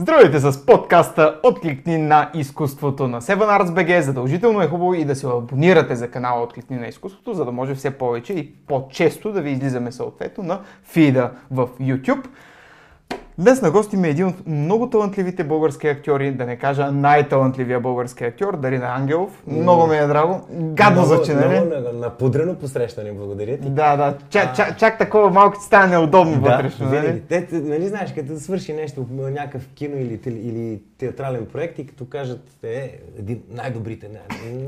Здравейте с подкаста Откликни на изкуството на Seven Arts BG. Задължително е хубаво и да се абонирате за канала Откликни на изкуството, за да може все повече и по-често да ви излизаме съответно на фида в YouTube. Днес на гости ми е един от много талантливите български актьори, да не кажа най-талантливия български актьор, Дарина Ангелов. Много ми е драго. Гадно звучи, нали? Много напудрено посрещане, благодаря ти. Да, да. Чак, чак, чак такова малко ти стане неудобно Да, вътрешно, нали? Те, нали знаеш, като свърши нещо, някакъв кино или, или театрален проект и като кажат, е, един най-добрите.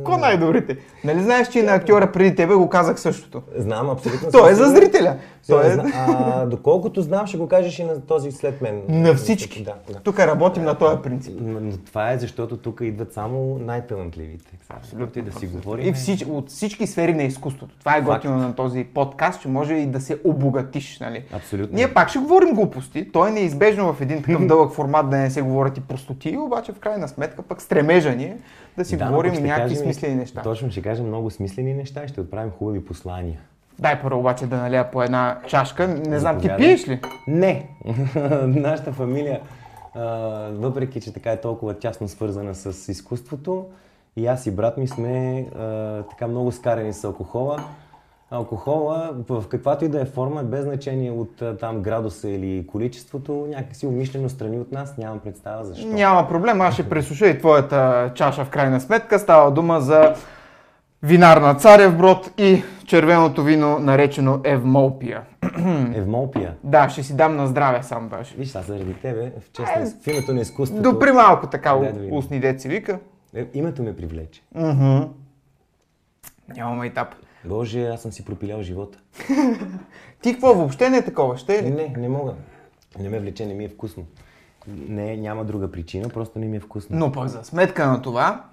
Ко най-добрите? Нали знаеш, че и на актьора преди тебе го казах същото? Знам, абсолютно. Той е за зрителя. Той е... е... доколкото знам, ще го кажеш и на този след мен. На всички. Да, да. Тук работим на този принцип. Но, това е защото тук идват само най-талантливите. Абсолютно. И да си говорим. И всич, от всички сфери на изкуството. Това е готино на този подкаст, че може и да се обогатиш, нали? Абсолютно. Ние пак ще говорим глупости. То е неизбежно в един такъв дълъг формат да не се говорят и простоти, обаче в крайна сметка пък стремежа ни е да си Да, говорим някакви смислени неща. Точно, ще кажем много смислени неща и ще отправим хубави послания. Дай първо обаче да налея по една чашка. Не знам, ти пиеш ли? Не! Нашата фамилия, а, въпреки че така е толкова тясно свързана с изкуството, и аз и брат ми сме а, така много скарени с алкохола. Алкохола, в каквато и да е форма, без значение от а, там градуса или количеството, някакси умишлено страни от нас, нямам представа защо. Няма проблем, аз ще пресуша и твоята чаша в крайна сметка. Става дума за винар на Царев брод и червеното вино, наречено Евмолпия. Евмолпия. Да, ще си дам на здраве сам даже. Виж, аз заради тебе, в, честно, в името на изкуството, Допри малко така да видим. устни деци вика. е, името ме привлече. Нямаме етап. Боже, аз съм си пропилял живота. Ти какво въобще не е такова, ще ли? Не, не мога. Не ме влече, не ми е вкусно. Не, няма друга причина, просто не ми е вкусно. Но пък за сметка на това,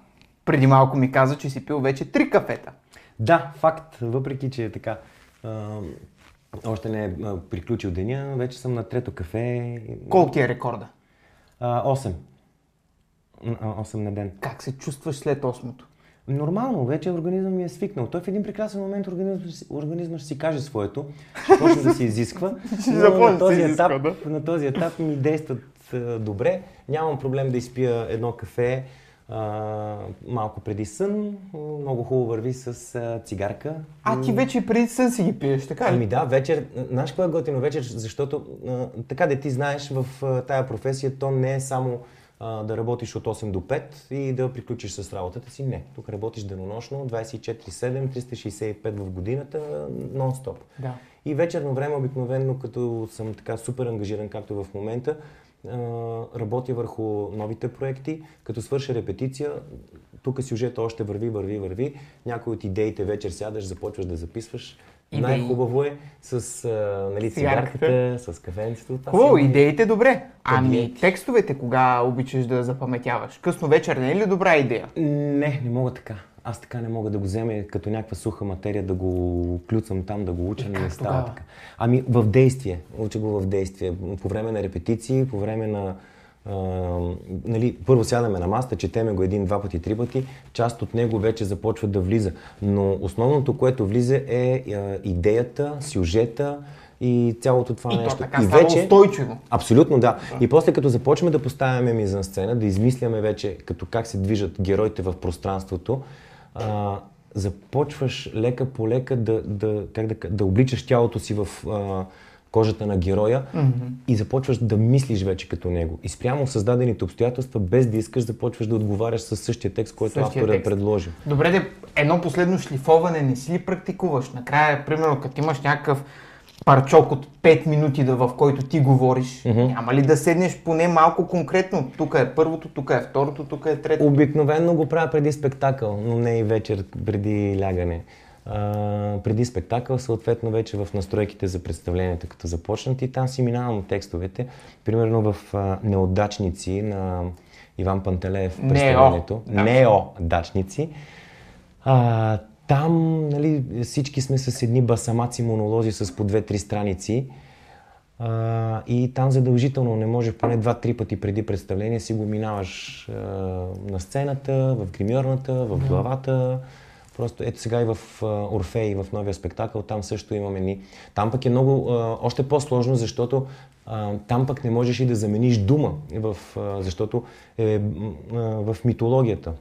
преди малко ми каза, че си пил вече три кафета. Да, факт, въпреки че е така. А, още не е приключил деня, вече съм на трето кафе. Колко ти е рекорда? А, 8. М, а, 8 на ден. Как се чувстваш след осмото? Нормално, вече организъм ми е свикнал. Той в един прекрасен момент организъм, организма ще си каже своето, ще почне да се изисква. На този, изисква, етап, на този етап ми действат добре. Нямам проблем да изпия едно кафе малко преди сън. Много хубаво върви с а, цигарка. А ти вече преди сън си ги пиеш, така ли? Ами да, вечер, знаеш какво е готино вечер, защото а, така да ти знаеш в а, тая професия, то не е само а, да работиш от 8 до 5 и да приключиш с работата си. Не, тук работиш денонощно, 24-7, 365 в годината, нон-стоп. Да. И вечерно време обикновено, като съм така супер ангажиран, както в момента, работя върху новите проекти, като свърша репетиция, тук сюжета още върви, върви, върви. Някои от идеите вечер сядаш, започваш да записваш. Идеи. Най-хубаво е с а, нали, Цигарката. с кафенцето. Хубаво, е- идеите добре. Ами текстовете кога обичаш да запаметяваш? Късно вечер не е ли добра идея? Не, не мога така. Аз така не мога да го взема като някаква суха материя, да го клюцам там, да го уча, не как става така. Ами в действие, уча го в действие. По време на репетиции, по време на... А, нали, първо сядаме на маста, четеме го един, два пъти, три пъти, част от него вече започва да влиза. Но основното, което влиза е идеята, сюжета и цялото това И то нещо. така става устойчиво. Абсолютно да. И после като започваме да поставяме мизансцена, да измисляме вече като как се движат героите в пространството, а, започваш лека по лека да, да, как да, да обличаш тялото си в а, кожата на героя и започваш да мислиш вече като него. И спрямо създадените обстоятелства, без да искаш, започваш да отговаряш със същия текст, който Същия авторът е текст. предложил. Добре, де, едно последно шлифоване не си ли практикуваш? Накрая, примерно, като имаш някакъв парчок от 5 минути, да, в който ти говориш, няма ли да седнеш поне малко конкретно? Тук е първото, тук е второто, тук е трето. Обикновено го правя преди спектакъл, но не и вечер, преди лягане. А, преди спектакъл, съответно вече в настройките за представлението, като започнат и там си минавам текстовете. Примерно в а, Неотдачници на Иван Пантелеев Нео, представлението. да. Неодачници. А, там нали, всички сме с едни басамаци монолози с по две-три страници. А, и там задължително не може поне два-три пъти преди представление си го минаваш а, на сцената, в гримьорната, в главата. Просто ето сега и в Орфей, в новия спектакъл, там също имаме ни. Там пък е много, още по-сложно, защото там пък не можеш и да замениш дума, в, защото е в митологията.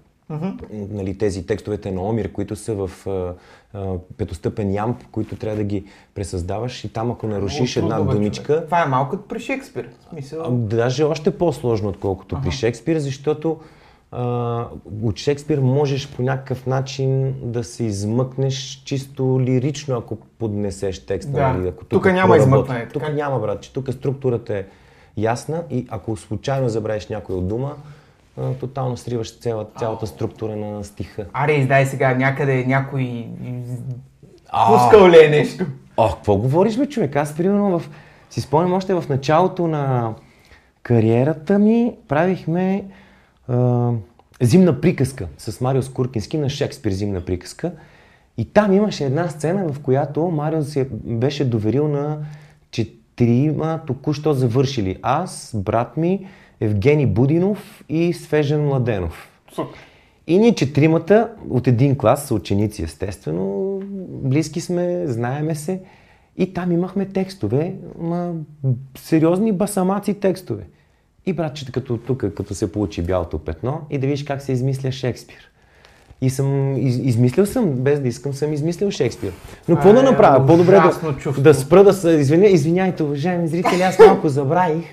Нали, тези текстовете на Омир, които са в а, а, петостъпен ямб, които трябва да ги пресъздаваш и там ако нарушиш една трудно, думичка. Това е малко като при Шекспир. Смисъл... а, Даже още по-сложно, отколкото при Шекспир, защото а, от Шекспир можеш по някакъв начин да се измъкнеш чисто лирично, ако поднесеш текста. Да. Нали, ако Тука няма проработи. измъкване, Тук няма, брат, че тук структурата е ясна и ако случайно забравиш някой от дума, тотално сриваш цяла, цялата структура на стиха. Аре, издай сега някъде някой... Пускал ли е нещо? О, какво говориш, бе, човек? Аз, примерно, в... си спомням още в началото на кариерата ми, правихме а, зимна приказка с Марио Скуркински на Шекспир зимна приказка. И там имаше една сцена, в която Марио се беше доверил на четирима току-що завършили. Аз, брат ми, Евгений Будинов и Свежен Младенов. Супер. И ние четиримата от един клас са ученици, естествено, близки сме, знаеме се. И там имахме текстове, ма, сериозни басамаци текстове. И братчета, като тук, като се получи бялото петно, и да видиш как се измисля Шекспир. И съм, из, измислил съм, без да искам, съм измислил Шекспир. Но какво да направя? По-добре да, чувство. да спра да се извиня, извиняйте, уважаеми зрители, аз малко забравих.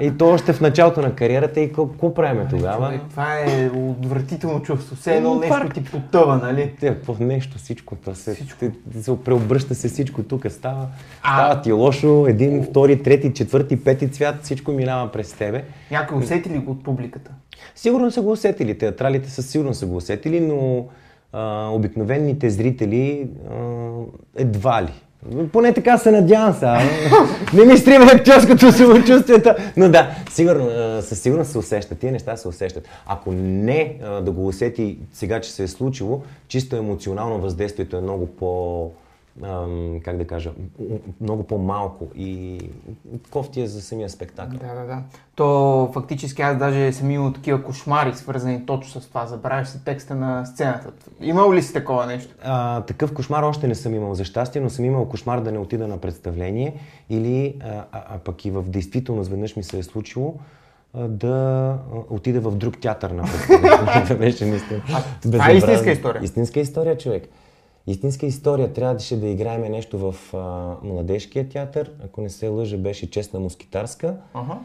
И то още в началото на кариерата и какво- правиме тогава? Човек, това е отвратително чувство. Все едно нещо Инфаркт. ти потъва, нали? Те, какво нещо, всичко, то се, Всичко. всичко. се преобръща се всичко тук, става, А. става ти лошо, един, втори, трети, четвърти, пети цвят, всичко минава през тебе. Някой усети ли го от публиката? Сигурно са го усетили, театралите със сигурно са го усетили, но а, обикновените зрители а, едва ли. Поне така се надявам сега. Не ми стрима актьорското самочувствието. Но да, сигурно, със сигурност се усещат. Тия неща се усещат. Ако не да го усети сега, че се е случило, чисто емоционално въздействието е много по... ам, как да кажа, много по-малко и кофти е за самия спектакъл. Да, да, да. То фактически аз даже съм имал такива кошмари, свързани точно с това. Забравяш си текста на сцената. Имал ли си такова нещо? А, такъв кошмар още не съм имал за щастие, но съм имал кошмар да не отида на представление или, а, а, а пък и в действителност веднъж ми се е случило а, да а, отида в друг театър на представление. Беше наистина. това е истинска история. Истинска история, човек. Истинска история. Трябваше да играем нещо в а, младежкия театър. Ако не се лъжа, беше честна мускитарска. Ага.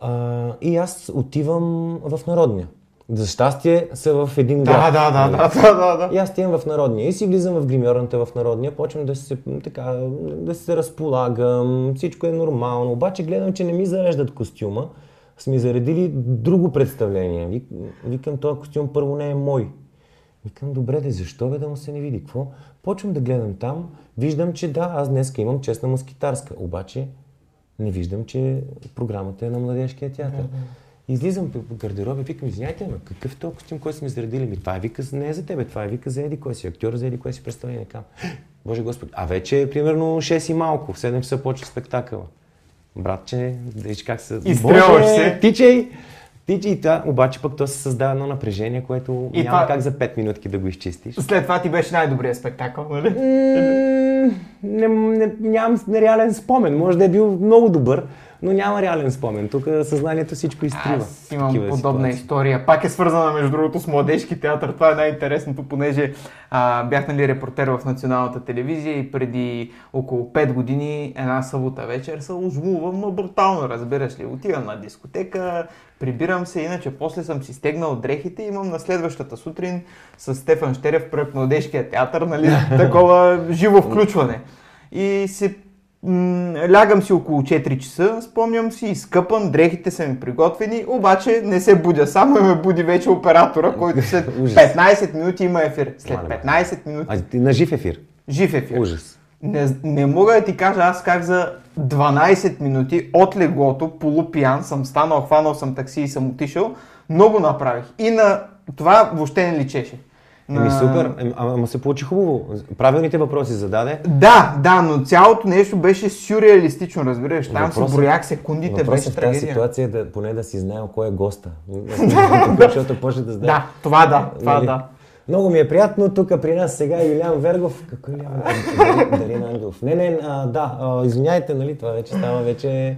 А, и аз отивам в народния. За щастие са в един град. да, да, да, да, да, да. И аз отивам в народния и си влизам в гримьорната в народния, почвам да се, така, да се разполагам, всичко е нормално, обаче гледам, че не ми зареждат костюма, са ми заредили друго представление. Вик, викам, този костюм първо не е мой. Викам, добре, де, защо бе да му се не види? Какво? Почвам да гледам там, виждам, че да, аз днес имам честна мускитарска, обаче не виждам, че програмата е на младежкия театър. Излизам по гардероба, викам, извиняйте, ама какъв е този костюм, който сме изредили? Ми, това е вика, не е за тебе, това е вика за еди кой си, актьор за еди кой си представление. Кам. Боже Господи, а вече е примерно 6 и малко, в 7 часа почва спектакъла. Братче, виж как се... Изстрелваш се. Тичай! Тичай, та, обаче пък то се създава едно напрежение, което И няма това- как за 5 минутки да го изчистиш. След това ти беше най-добрият спектакъл, нали? М, не, не, нямам нереален спомен. Може да е бил много добър, но няма реален спомен. Тук съзнанието всичко изтрива. Аз имам подобна ситуации. история. Пак е свързана, между другото, с младежки театър. Това е най-интересното, понеже а, бях нали, репортер в националната телевизия и преди около 5 години една събота вечер се ожмувам, но брутално, разбираш ли. Отивам на дискотека, прибирам се, иначе после съм си стегнал дрехите и имам на следващата сутрин с Стефан Щерев проект Младежкия театър, нали, такова живо включване. И се лягам си около 4 часа, спомням си, изкъпан, дрехите са ми приготвени, обаче не се будя, само ме буди вече оператора, който след Ужас. 15 минути има ефир. След Мале, бе. 15 минути А ти на жив ефир. жив ефир. Ужас. Не, не мога да ти кажа аз как за 12 минути от леглото, полупиян съм станал, хванал съм такси и съм отишъл, много направих. И на това въобще не личеше. Еми супер, ама, ама се получи хубаво. Правилните въпроси зададе. Да, да, но цялото нещо беше сюрреалистично, разбираш. Там Въпросът- броях секундите, беше Въпросът в тази трагедия. ситуация е да, поне да си знаел кой е госта. Защото почне да задава. Да, това да, това Нали? да. Много ми е приятно тук при нас сега Юлиан Вергов. Какво е Юлиан? Дарин Ангелов. Не, не, а, да, а, извиняйте, нали, това вече става вече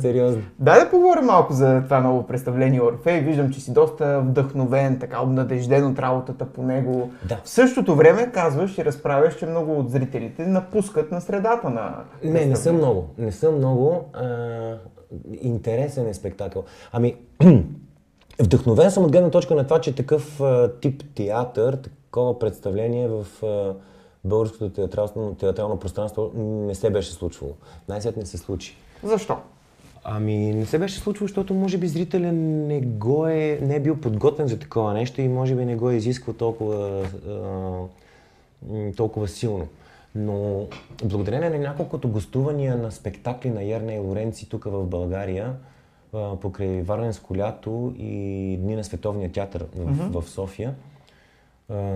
сериозно. Дай да поговорим малко за това ново представление Орфей. Виждам, че си доста вдъхновен, така обнадежден от работата по него. Да. В същото време казваш и разправяш, че много от зрителите напускат на средата на Не, не съм много. Не съм много. А, интересен е спектакъл. Ами, Вдъхновен съм от гледна точка на това, че такъв а, тип театър, такова представление в а, българското театрално, театрално пространство не се беше случвало. Най-сетне не се случи. Защо? Ами не се беше случвало, защото може би зрителя не, го е, не е бил подготвен за такова нещо и може би не го е изисквал толкова, а, толкова силно. Но благодарение на няколкото гостувания на спектакли на Ерна и Лоренци тук в България, покрай Варненско лято и Дни на Световния театър в, mm-hmm. в София.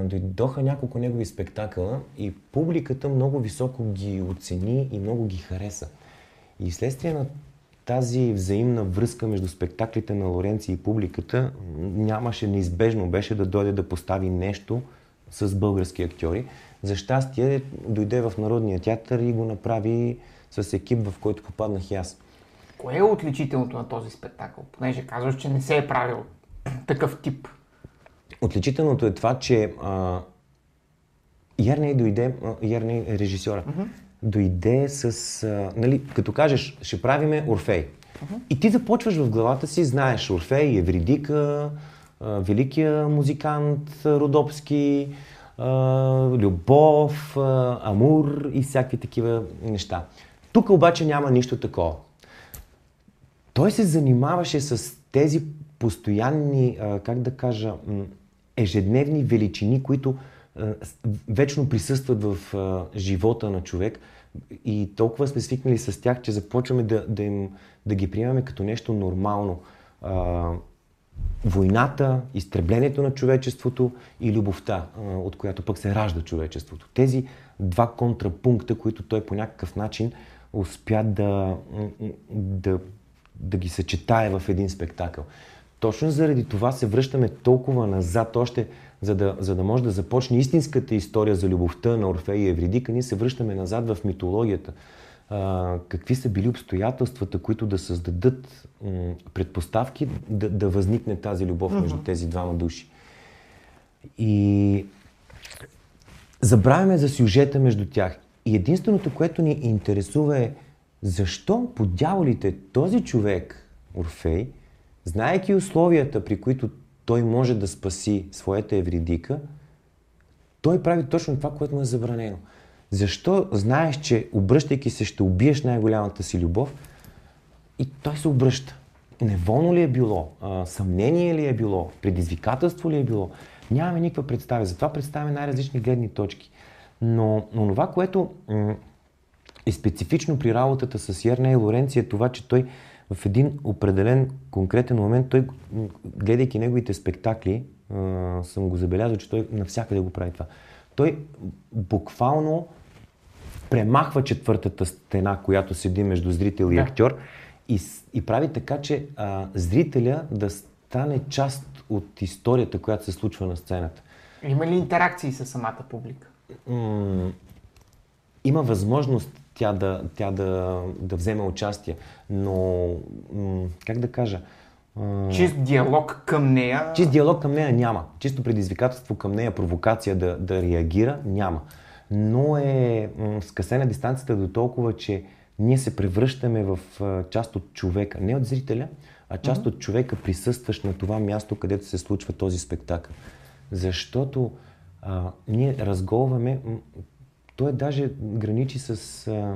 Дойдоха няколко негови спектакъла и публиката много високо ги оцени и много ги хареса. И следствие на тази взаимна връзка между спектаклите на Лоренци и публиката нямаше неизбежно беше да дойде да постави нещо с български актьори. За щастие дойде в Народния театър и го направи с екип, в който попаднах и аз. Кое е отличителното на този спектакъл? Понеже казваш, че не се е правил такъв тип. Отличителното е това, че а, Ярней дойде, Ярней е режисьора, uh-huh. дойде с, а, нали, като кажеш, ще правиме Орфей. Uh-huh. И ти започваш в главата си, знаеш Орфей, Евридика, а, великия музикант Родопски, а, Любов, а, Амур и всякакви такива неща. Тук обаче няма нищо такова. Той се занимаваше с тези постоянни, как да кажа, ежедневни величини, които вечно присъстват в живота на човек. И толкова сме свикнали с тях, че започваме да, да, им, да ги приемаме като нещо нормално. войната, изтреблението на човечеството и любовта, от която пък се ражда човечеството. Тези два контрапункта, които той по някакъв начин успя да, да да ги съчетае в един спектакъл. Точно заради това се връщаме толкова назад, още за да, за да може да започне истинската история за любовта на Орфей и Евридика, ние се връщаме назад в митологията. А, какви са били обстоятелствата, които да създадат м- предпоставки да, да възникне тази любов между тези двама души. И забравяме за сюжета между тях. И единственото, което ни интересува е защо по дяволите този човек, Орфей, знаеки условията, при които той може да спаси своята Евридика, той прави точно това, което му е забранено. Защо знаеш, че обръщайки се ще убиеш най-голямата си любов и той се обръща? Неволно ли е било? Съмнение ли е било? Предизвикателство ли е било? Нямаме никаква представа. Затова представяме най-различни гледни точки. Но, но това, което е специфично при работата с Ярна и Лоренци е това, че той в един определен конкретен момент, той, гледайки неговите спектакли, съм го забелязал, че той навсякъде го прави това. Той буквално премахва четвъртата стена, която седи между зрител и да. актьор и, и прави така, че а, зрителя да стане част от историята, която се случва на сцената. Има ли интеракции с самата публика? М- има възможност тя да, тя да, да вземе участие. Но, как да кажа, Чист диалог към нея? Чист диалог към нея няма. Чисто предизвикателство към нея, провокация да, да реагира няма. Но е скъсена дистанцията до толкова, че ние се превръщаме в част от човека. Не от зрителя, а част mm-hmm. от човека, присъстващ на това място, където се случва този спектакъл. Защото а, ние разголваме той даже граничи с... А...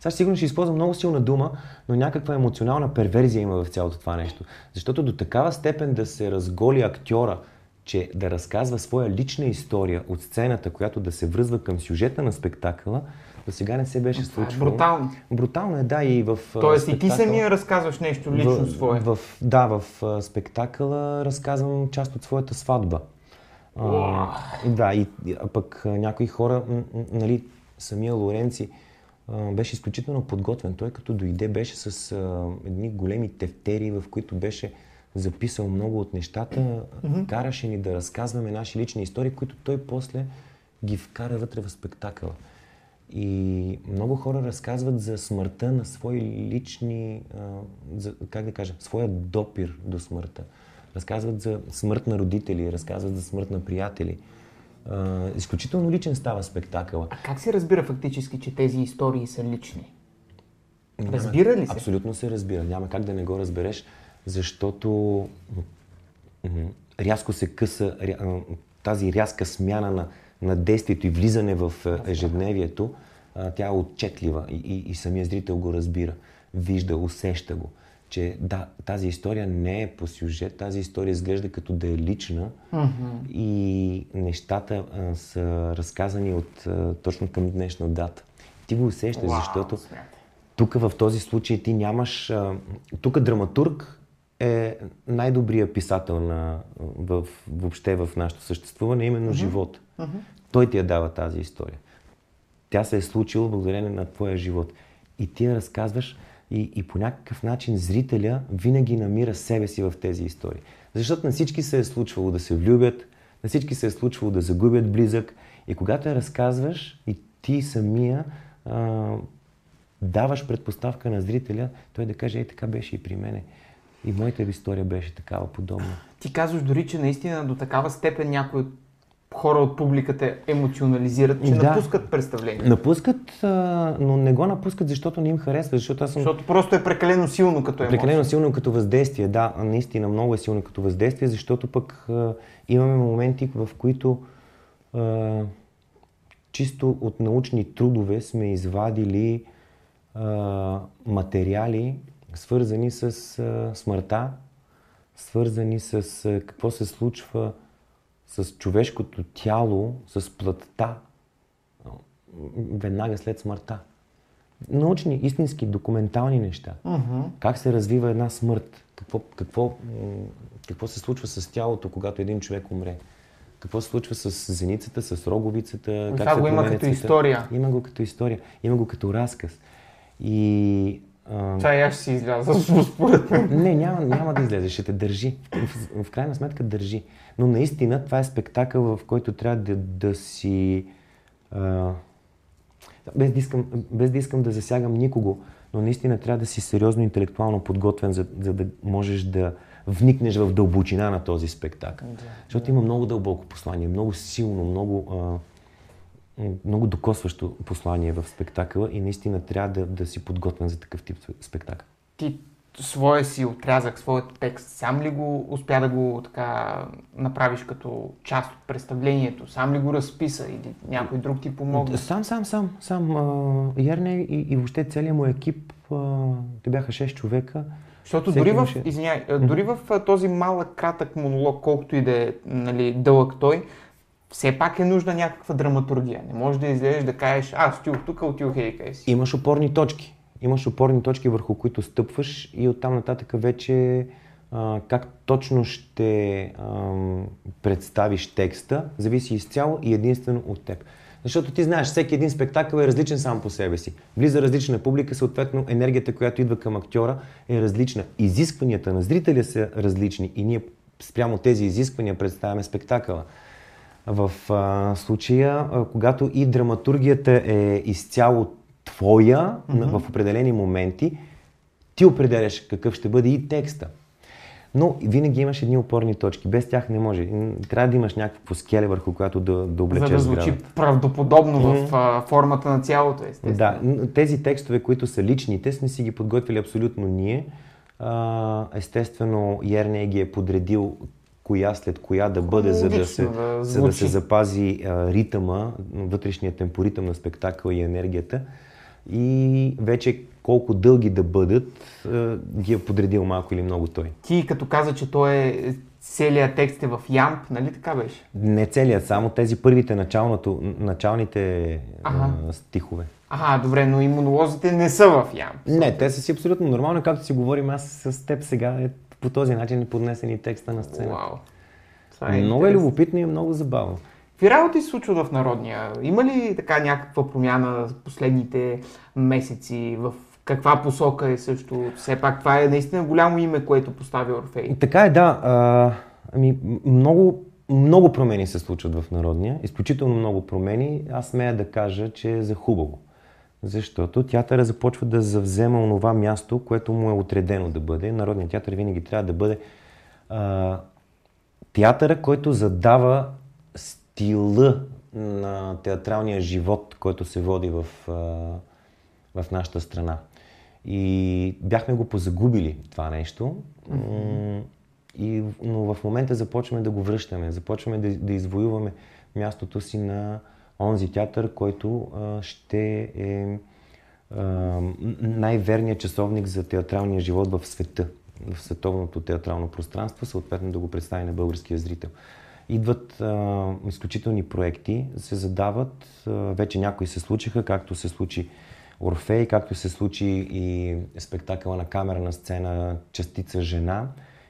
Сега сигурно ще използвам много силна дума, но някаква емоционална перверзия има в цялото това нещо. Защото до такава степен да се разголи актьора, че да разказва своя лична история от сцената, която да се връзва към сюжета на спектакъла, до сега не се беше случвало. Е брутално. Брутално е, да, и в Тоест спектакъла, и ти самия разказваш нещо лично в, свое. В, да, в спектакъла разказвам част от своята сватба. А, да, и а пък някои хора, нали, самия Лоренци а, беше изключително подготвен. Той като дойде беше с а, едни големи тефтери, в които беше записал много от нещата, mm-hmm. караше ни да разказваме наши лични истории, които той после ги вкара вътре в спектакъла. И много хора разказват за смъртта на свои лични, а, за, как да кажа, своя допир до смъртта. Разказват за смърт на родители, разказват за смърт на приятели. А, изключително личен става спектакъла. А как се разбира фактически, че тези истории са лични? Разбира ли се? Абсолютно се разбира. Няма как да не го разбереш, защото рязко се къса тази рязка смяна на, на действието и влизане в ежедневието, тя е отчетлива и, и, и самия зрител го разбира, вижда, усеща го. Че да, тази история не е по сюжет, тази история изглежда като да е лична mm-hmm. и нещата а, са разказани от а, точно към днешна дата. Ти го усещаш, wow, защото тук в този случай ти нямаш... Тук драматург е най-добрият писател на, в, въобще в нашето съществуване, именно mm-hmm. живот. Mm-hmm. Той ти я дава тази история. Тя се е случила благодарение на твоя живот. И ти я разказваш и, и по някакъв начин зрителя винаги намира себе си в тези истории. Защото на всички се е случвало да се влюбят, на всички се е случвало да загубят близък. И когато я разказваш и ти самия а, даваш предпоставка на зрителя, той да каже, ей така беше и при мене. И моята история беше такава подобна. Ти казваш дори, че наистина до такава степен някои хора от публиката емоционализират, че да, напускат представление. Напускат, но не го напускат, защото не им харесва. Защото, аз съм... защото просто е прекалено силно като емоция. Прекалено силно като въздействие, да. Наистина много е силно като въздействие, защото пък имаме моменти, в които чисто от научни трудове сме извадили материали, свързани с а, смъртта, свързани с а, какво се случва с човешкото тяло, с плътта, веднага след смъртта. Научни, истински, документални неща. Uh-huh. Как се развива една смърт? Какво, какво, какво се случва с тялото, когато един човек умре? Какво се случва с зеницата, с роговицата? Това как го има като история. Има го като история. Има го като разказ. И това и аз ще си изляза според мен. Не, няма, няма да излезе, ще те държи. В, в крайна сметка държи. Но наистина това е спектакъл, в който трябва да, да си... А, без, да искам, без да искам да засягам никого, но наистина трябва да си сериозно интелектуално подготвен, за, за да можеш да вникнеш в дълбочина на този спектакъл. Да, Защото да. има много дълбоко послание, много силно, много... А, много докосващо послание в спектакъла и наистина трябва да, да си подготвен за такъв тип спектакъл. Ти своя си отрязък, своят текст, сам ли го успя да го така направиш като част от представлението? Сам ли го разписа или някой друг ти помогна? Сам, сам, сам. сам Ярне и, и въобще целият му екип, а, те бяха 6 човека. Защото дори в, извиняй, дори в този малък, кратък монолог, колкото и да е нали, дълъг той, все пак е нужна някаква драматургия. Не можеш да излезеш да кажеш, аз отидох тук, отидох и си. Имаш опорни точки. Имаш опорни точки, върху които стъпваш и оттам нататък вече а, как точно ще а, представиш текста, зависи изцяло и единствено от теб. Защото ти знаеш, всеки един спектакъл е различен сам по себе си. Влиза различна публика, съответно енергията, която идва към актьора е различна. Изискванията на зрителя са различни и ние спрямо тези изисквания представяме спектакъла. В а, случая, а, когато и драматургията е изцяло твоя mm-hmm. в определени моменти, ти определяш какъв ще бъде и текста. Но винаги имаш едни опорни точки. Без тях не може. Трябва да имаш някакво скеле, върху което да, да облечеш За да звучи сграда. правдоподобно mm-hmm. в а, формата на цялото, естествено. Да, тези текстове, които са личните, сме си ги подготвили абсолютно ние. А, естествено, Ерне ги е подредил коя след коя да бъде, за да, се, да, за да се запази а, ритъма, вътрешния темпоритъм на спектакъл и енергията. И вече колко дълги да бъдат, а, ги е подредил малко или много той. Ти като каза, че той е целият текст е в Ямп, нали така беше? Не целият, само тези първите началното, началните ага. а, стихове. Ага, добре, но и монолозите не са в Ямп. Не, те са си абсолютно нормални, както си говорим аз с теб сега. Е по този начин е поднесени текста на сцена. Това е много е любопитно и много забавно. Какви работи се случват в Народния? Има ли така някаква промяна в последните месеци в каква посока е също. Все пак това е наистина голямо име, което поставя Орфей. Така е, да. А, ами, много, много промени се случват в Народния. Изключително много промени. Аз смея да кажа, че е за хубаво. Защото театъра започва да завзема онова място, което му е отредено да бъде. Народният театър винаги трябва да бъде а, театъра, който задава стила на театралния живот, който се води в, а, в нашата страна. И бяхме го позагубили това нещо. И, но в момента започваме да го връщаме, започваме да, да извоюваме мястото си на онзи театър, който а, ще е най-верният часовник за театралния живот в света, в световното театрално пространство, съответно да го представи на българския зрител. Идват а, изключителни проекти, се задават, а, вече някои се случиха, както се случи Орфей, както се случи и спектакъла на камера на сцена Частица жена,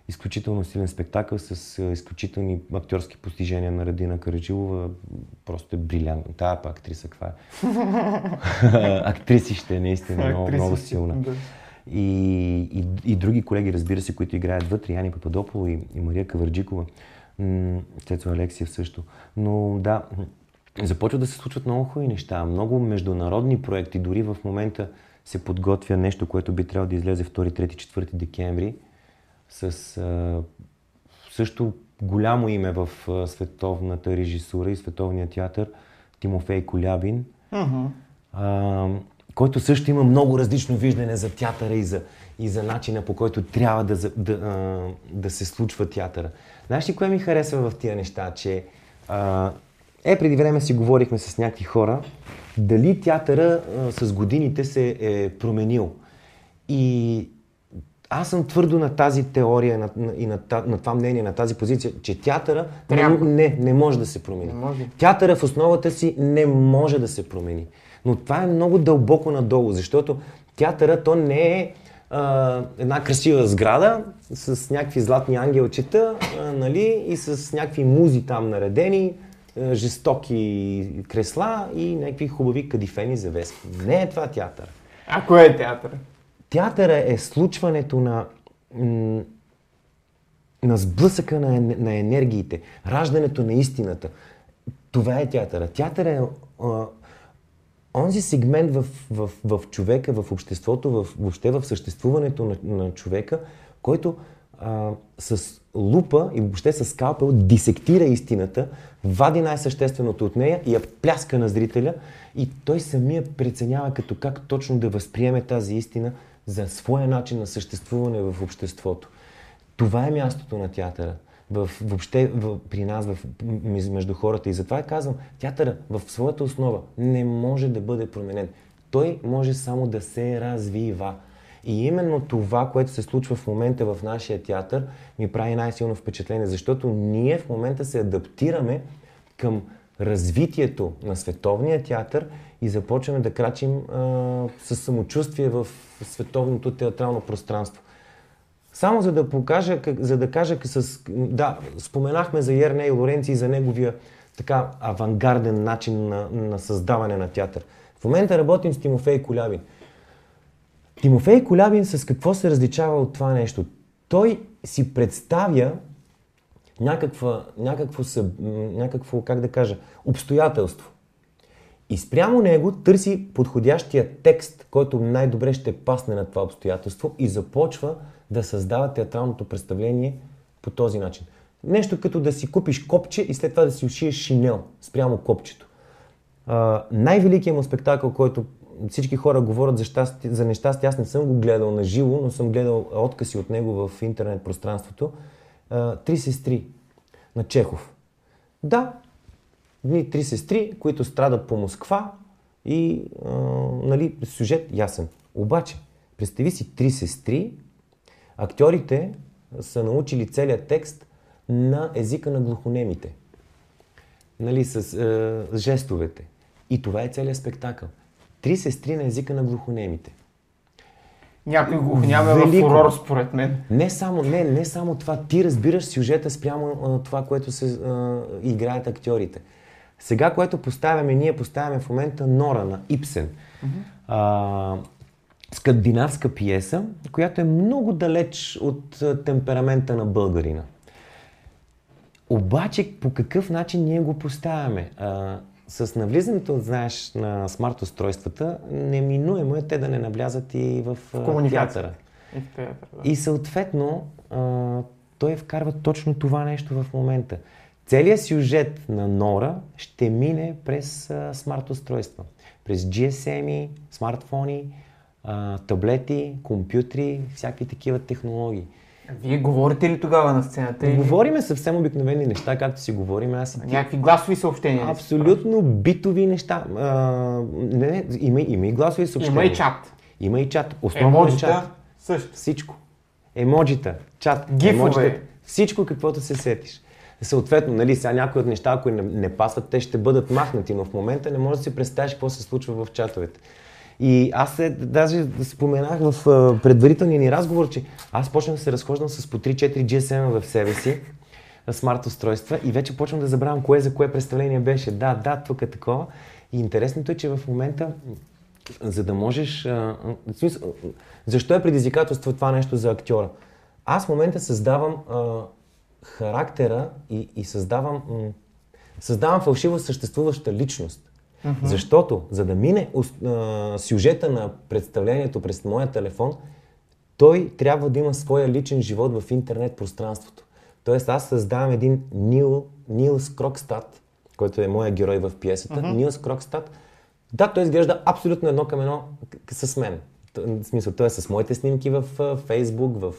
изключително силен спектакъл с изключителни актьорски постижения на Радина Караджилова. Просто е брилянтно. Тая па актриса, каква е? Актриси ще е наистина много, много силна. И, и, и други колеги, разбира се, които играят вътре, Яни Пападополо и, и Мария Кавърджикова, Цецо Алексиев също. Но да, започват да се случват много хубави неща, много международни проекти. Дори в момента се подготвя нещо, което би трябвало да излезе 2, 3, 4 декември с а, също голямо име в а, световната режисура и световния театър Тимофей Колябин, uh-huh. а, който също има много различно виждане за театъра и за, и за начина по който трябва да, да, а, да се случва театъра. Знаеш ли кое ми харесва в тия неща? Че а, е, преди време си говорихме с някакви хора, дали театъра а, с годините се е променил. И аз съм твърдо на тази теория на, на, и на, на това мнение, на тази позиция, че театъра не, не, не може да се промени. Не може. Театъра в основата си не може да се промени. Но това е много дълбоко надолу, защото театъра то не е а, една красива сграда с някакви златни ангелчета а, нали, и с някакви музи там наредени, а, жестоки кресла и някакви хубави кадифени завески. Не е това театър. А кое е театър? Театъра е случването на, на сблъсъка на, на енергиите, раждането на истината. Това е театъра. Театъра е а, онзи сегмент в, в, в човека, в обществото, в, въобще в съществуването на, на човека, който а, с лупа и въобще с скалпел дисектира истината, вади най-същественото от нея и я пляска на зрителя и той самия преценява като как точно да възприеме тази истина за своя начин на съществуване в обществото. Това е мястото на театъра. В, въобще в, при нас, в, между хората. И затова казвам, театъра в своята основа не може да бъде променен. Той може само да се развива. И именно това, което се случва в момента в нашия театър, ми прави най-силно впечатление, защото ние в момента се адаптираме към развитието на световния театър и започваме да крачим а, с самочувствие в световното театрално пространство. Само за да покажа, за да кажа с... Да, споменахме за Ерне и Лоренци и за неговия така авангарден начин на, на създаване на театър. В момента работим с Тимофей Колябин. Тимофей Колябин с какво се различава от това нещо? Той си представя някаква, някакво, някакво, как да кажа, обстоятелство. И спрямо него търси подходящия текст, който най-добре ще пасне на това обстоятелство и започва да създава театралното представление по този начин. Нещо като да си купиш копче и след това да си ушиеш шинел спрямо копчето. най-великият му спектакъл, който всички хора говорят за, щастие, за нещастие, аз не съм го гледал на живо, но съм гледал откази от него в интернет пространството. Три сестри на Чехов. Да, дни три сестри, които страдат по Москва и а, нали, сюжет ясен. Обаче, представи си три сестри, актьорите са научили целият текст на езика на глухонемите. Нали, с е, жестовете. И това е целият спектакъл. Три сестри на езика на глухонемите. Някой го няма в фурор, според мен. Не само, не, не само това. Ти разбираш сюжета спрямо а, това, което се а, играят актьорите. Сега, което поставяме, ние поставяме в момента Нора на Ипсен. Mm-hmm. А, скандинавска пиеса, която е много далеч от темперамента на българина. Обаче по какъв начин ние го поставяме? А, с навлизането, знаеш, на смарт устройствата, неминуемо е те да не навлязат и в, в театъра. И, в театър, да. и съответно, а, той вкарва точно това нещо в момента. Целият сюжет на Нора ще мине през а, смарт устройства. През GSM, смартфони, а, таблети, компютри, всякакви такива технологии. Вие говорите ли тогава на сцената? Или... Говориме съвсем обикновени неща, както си говорим. Аз и ти... Някакви гласови съобщения? Абсолютно битови неща. А, не, не, има, има и гласови съобщения. Има и чат. Има и чат. Основно Емоджита, е чат. също. Всичко. Емоджита, чат, Гифове. емоджита, всичко каквото се сетиш. Съответно, нали, сега някои от неща, ако не, не пасват, те ще бъдат махнати, но в момента не можеш да си представиш какво се случва в чатовете. И аз се, даже споменах в предварителния ни разговор, че аз почнах да се разхождам с по 3-4 GSM в себе си, смарт устройства и вече почвам да забравям кое за кое представление беше. Да, да, тук е такова. И интересното е, че в момента, за да можеш... А, смисъл, защо е предизвикателство това нещо за актьора? Аз в момента създавам а, характера и, и създавам, м- създавам фалшиво съществуваща личност. Mm-hmm. Защото, за да мине а, сюжета на представлението през моя телефон, той трябва да има своя личен живот в интернет пространството. Тоест аз създавам един Нил, Нилс Крокстат, който е моя герой в пиесата. Mm-hmm. Нилс Крокстат. Да, той изглежда абсолютно едно към едно с мен. В смисъл, той е с моите снимки в Фейсбук, в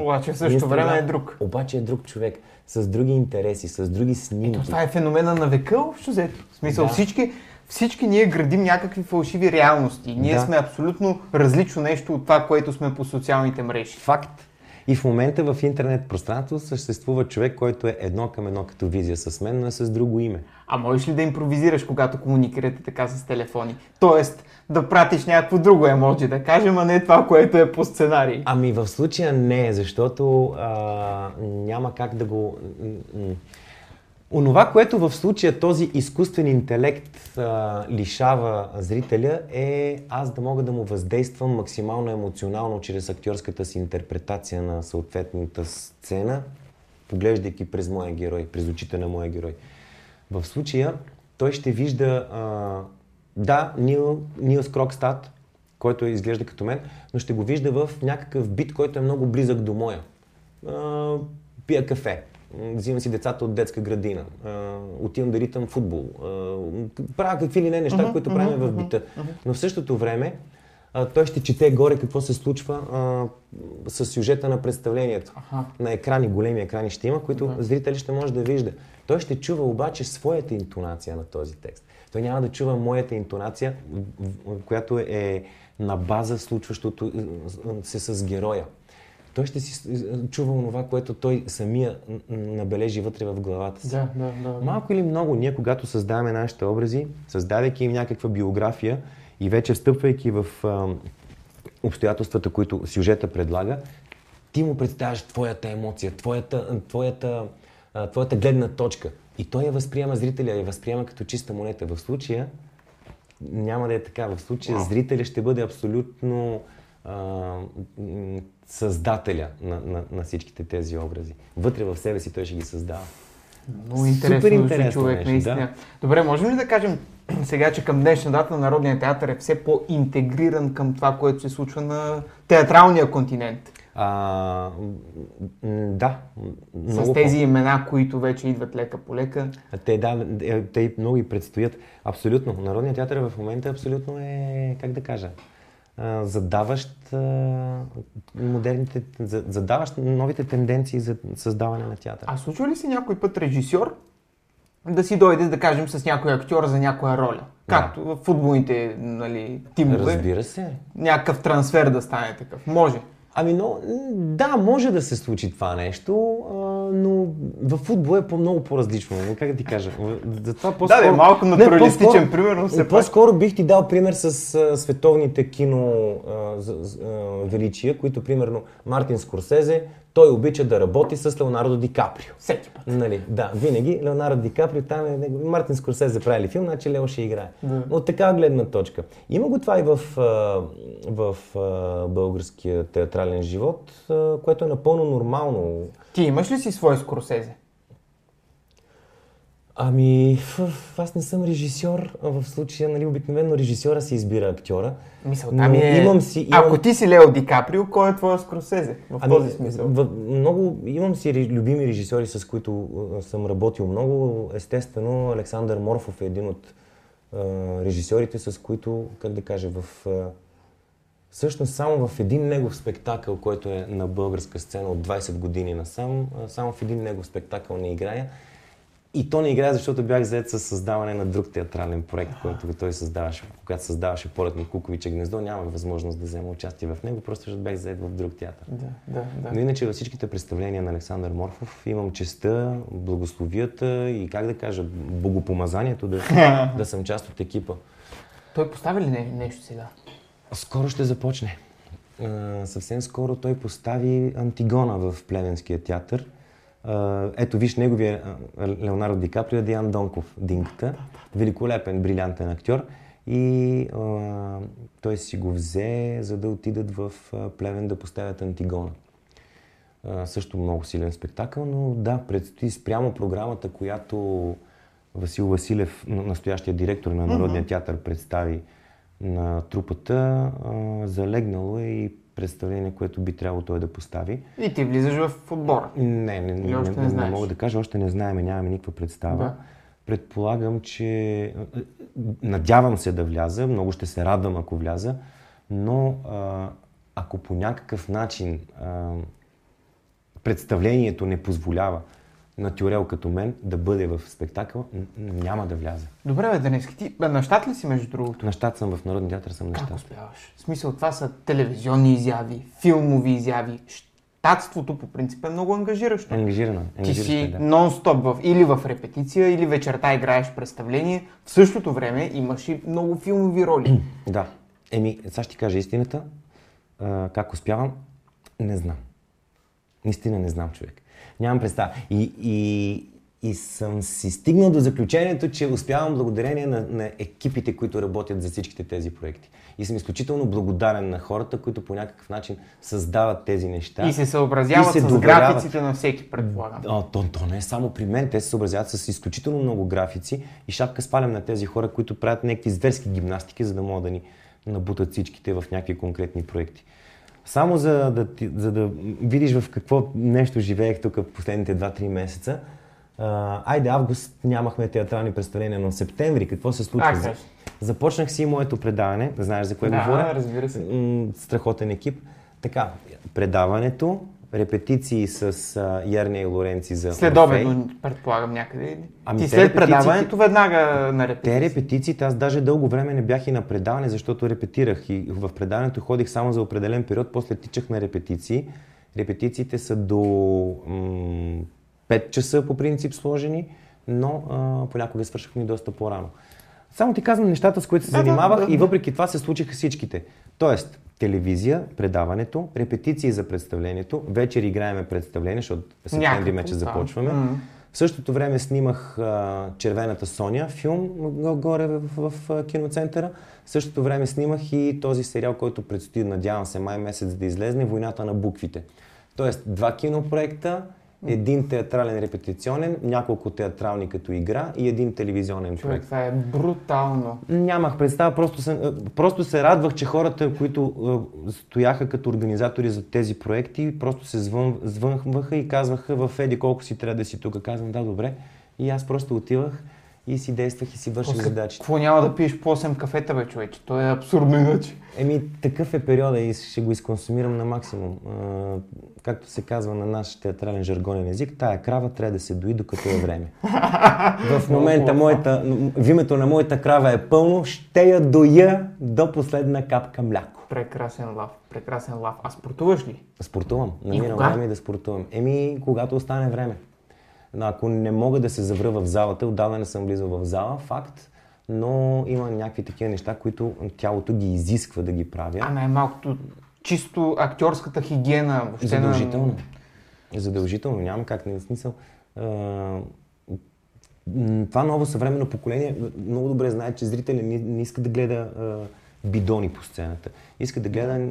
Обаче в същото време е друг. Обаче е друг човек, с други интереси, с други снимки. Ето, това е феномена на века, общо взето. В смисъл, да. всички, всички ние градим някакви фалшиви реалности. Ние да. сме абсолютно различно нещо от това, което сме по социалните мрежи. Факт. И в момента в интернет пространство съществува човек, който е едно към едно като визия с мен, но е с друго име. А можеш ли да импровизираш, когато комуникирате така с телефони? Тоест, да пратиш някакво друго емоджи, да кажем, а не това, което е по сценарий. Ами в случая не, защото а, няма как да го... Онова, което в случая този изкуствен интелект а, лишава зрителя е аз да мога да му въздействам максимално емоционално чрез актьорската си интерпретация на съответната сцена, поглеждайки през моя герой, през очите на моя герой. В случая той ще вижда, а, да, Нил, Нилс Крокстат, който изглежда като мен, но ще го вижда в някакъв бит, който е много близък до моя. А, пия кафе, взимам си децата от детска градина, отивам да ритам футбол, правя какви ли не неща, uh-huh, които правим uh-huh, в бита. Uh-huh. Но в същото време той ще чете горе какво се случва а, с сюжета на представлението. Uh-huh. На екрани, големи екрани ще има, които uh-huh. зрители ще може да вижда. Той ще чува обаче своята интонация на този текст. Той няма да чува моята интонация, която е на база случващото се с героя той ще си чува това, което той самия набележи вътре в главата си. Да, да, да, Малко или много, ние когато създаваме нашите образи, създавайки им някаква биография и вече встъпвайки в а, обстоятелствата, които сюжета предлага, ти му представяш твоята емоция, твоята, твоята, а, твоята гледна точка. И той я възприема зрителя, я възприема като чиста монета. В случая няма да е така. В случая wow. зрителя ще бъде абсолютно а, създателя на, на, на всичките тези образи. Вътре в себе си той ще ги създава. Много интересно, Супер интересно човек, нещо, наистина. Да. Добре, можем ли да кажем сега, че към днешна дата Народният театър е все по-интегриран към това, което се случва на театралния континент? А, да. С тези имена, които вече идват лека по лека. Те, да, е, те много и предстоят. Абсолютно. Народният театър в момента абсолютно е, как да кажа, задаващ модерните, задаващ новите тенденции за създаване на театър. А случва ли си някой път режисьор да си дойде, да кажем, с някой актьор за някоя роля? Както да. в футболните нали, тимове. Разбира се. Някакъв трансфер да стане такъв. Може. Ами, но, да, може да се случи това нещо. но в футбол е по много по-различно. Как да ти кажа? Затова по-скоро... Да, бе, малко натуралистичен пример, но все По-скоро бих ти дал пример с а, световните кино а, а, величия, които примерно Мартин Скорсезе, той обича да работи с Леонардо Ди Каприо. Всеки път. Нали, да, винаги Леонардо Ди Каприо, там е, Мартин Скорсезе прави филм, значи Лео ще играе. Да. От така гледна точка. Има го това и в, в а, българския театрален живот, което е напълно нормално. Ти имаш ли си свой Скорсезе? Ами, аз не съм режисьор, в случая, нали, обикновено режисьора си избира актьора. Мисълта ми е... имам си- имам- Ако ти си Лео Ди Каприо, кой е твоя Скорсезе? В Ами, този смисъл. В, много, имам си любими режисьори, с които съм работил много. Естествено, Александър Морфов е един от а, режисьорите, с които, как да кажа, в... А, всъщност само в един негов спектакъл, който е на българска сцена от 20 години насам, само в един негов спектакъл не играя. И то не играе, защото бях заед с създаване на друг театрален проект, който той създаваше, когато създаваше полет на Куковича гнездо, нямах възможност да взема участие в него, просто защото бях заед в друг театър. Да, да, да. Но иначе във всичките представления на Александър Морфов имам честа, благословията и как да кажа, богопомазанието да, да съм част от екипа. Той постави ли не, нещо сега? Скоро ще започне. А, съвсем скоро той постави Антигона в Плевенския театър. Ето виж неговия Леонардо Ди Каприо е Диан Донков, Динката. Великолепен, брилянтен актьор. И а, той си го взе, за да отидат в Плевен да поставят Антигона. А, също много силен спектакъл, но да, предстои спрямо програмата, която Васил Василев, настоящия директор на Народния театър, представи на трупата, а, залегнало е и представление, което би трябвало той да постави. И ти влизаш в отбора. Не, не, не, не, не не, мога да кажа, още не знаем, нямаме никаква представа. Да. Предполагам, че надявам се да вляза, много ще се радвам ако вляза, но а, ако по някакъв начин а, представлението не позволява на тюрел като мен да бъде в спектакъл, няма да вляза. Добре, бе, Денески, ти бе, на щат ли си между другото? На щат съм в Народния театър, съм на Как щат. успяваш? В смисъл, това са телевизионни изяви, филмови изяви. Щатството по принцип е много ангажиращо. Ангажирана. Ти ангажиращо си е, да. нон-стоп в, или в репетиция, или вечерта играеш представление. В същото време имаш и много филмови роли. Да. Еми, сега ще ти кажа истината. А, как успявам? Не знам. Наистина не знам, човек. Нямам представа. И, и, и съм си стигнал до заключението, че успявам благодарение на, на екипите, които работят за всичките тези проекти. И съм изключително благодарен на хората, които по някакъв начин създават тези неща. И се съобразяват И се с доверяват. графиците на всеки, предполагам. А, то, то не е само при мен, те се съобразяват с изключително много графици и шапка спалям на тези хора, които правят някакви зверски гимнастики, за да могат да ни набутат всичките в някакви конкретни проекти. Само за да, за да видиш в какво нещо живеех тук последните 2-3 месеца. А, айде, август нямахме театрални представления, но септември какво се случва? А, кажи. Започнах си моето предаване, знаеш за кое Да, говоря? разбира се. Страхотен екип. Така, предаването, репетиции с а, Ярния и Лоренци за Орфей. Следобедно, предполагам някъде. Ами Ти те след репетициите- предаването веднага на Те репетиция. репетициите, аз даже дълго време не бях и на предаване, защото репетирах. И в предаването ходих само за определен период, после тичах на репетиции. Репетициите са до м- 5 часа по принцип сложени, но а, понякога свършахме доста по-рано. Само ти казвам нещата, с които се Да, да, занимавах да. и въпреки това се случиха всичките. Тоест, телевизия, предаването, репетиции за представлението, вечер играеме представление, защото септември вече да. започваме. М. В същото време снимах а, Червената Соня, филм го- горе в, в, в киноцентъра. В същото време снимах и този сериал, който предстои, надявам се, май месец да излезне, Войната на буквите. Тоест, два кинопроекта, един театрален репетиционен, няколко театрални като игра и един телевизионен Човек, проект. това е брутално. Нямах представа, просто се, а, просто се радвах, че хората, които а, стояха като организатори за тези проекти, просто се звън, звънваха и казваха в Еди колко си трябва да си тук. Казвам, да, добре. И аз просто отивах и си действах и си върших задачи. какво няма да пиеш по 8 кафета, бе, човече? То е абсурдно иначе. Еми, такъв е периода и ще го изконсумирам на максимум. А, както се казва на наш театрален жаргонен език, тая крава трябва да се дои докато е време. В момента моята, вимето на моята крава е пълно, ще я доя до последна капка мляко. Прекрасен лав, прекрасен лав. А спортуваш ли? Спортувам. Намирам време да спортувам. Еми, когато остане време. Ако не мога да се завра в залата, отдавна не съм влизал в зала, факт, но има някакви такива неща, които тялото ги изисква да ги правя. А най-малкото чисто актьорската хигиена. Въобще Задължително. Задължително, няма как, не е смисъл. Това ново съвременно поколение много добре знае, че зрителя не, иска да гледа бидони по сцената. Иска да гледа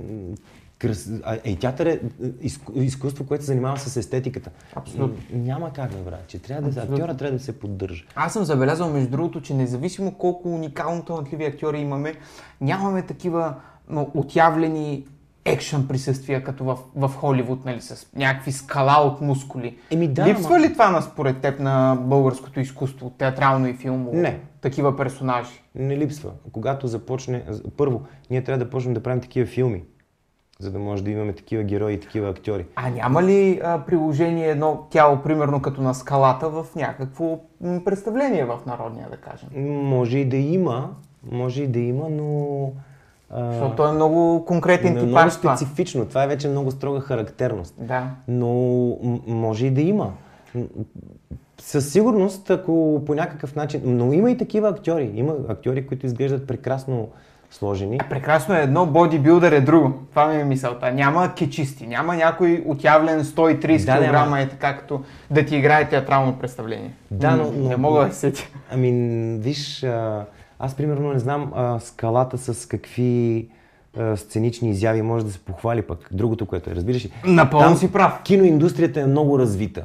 крас... а, е, театър е изку... изкуство, което се занимава с естетиката. Абсолютно. Няма как да брат, че трябва да, актьора трябва да се поддържа. Аз съм забелязал, между другото, че независимо колко уникално талантливи актьори имаме, нямаме такива но, отявлени екшън присъствия, като в, в Холивуд, нали, с някакви скала от мускули. Еми да, Липсва ама- ли това на според теб на българското изкуство, театрално и филмово? Не. Такива персонажи. Не липсва. Когато започне... Първо, ние трябва да почнем да правим такива филми, за да може да имаме такива герои и такива актьори. А няма ли а, приложение едно тяло, примерно като на скалата, в някакво представление в народния, да кажем? Може и да има, може и да има, но... а, Защото той е много конкретен е типаж. много това. специфично. Това е вече много строга характерност. Да. Но може и да има. Със сигурност, ако по някакъв начин... Но има и такива актьори. Има актьори, които изглеждат прекрасно сложени. Прекрасно е едно, бодибилдър е друго. Това ми е мисълта. Няма кечисти, няма някой отявлен 130 Да, кг няма. е така като да ти играе театрално представление. Да, но- но- Не мога да се сетя. Ами, виж, а, аз примерно не знам а, скалата с какви а, сценични изяви може да се похвали пък. Другото, което е, разбираш ли? Напълно Там си прав. Киноиндустрията е много развита.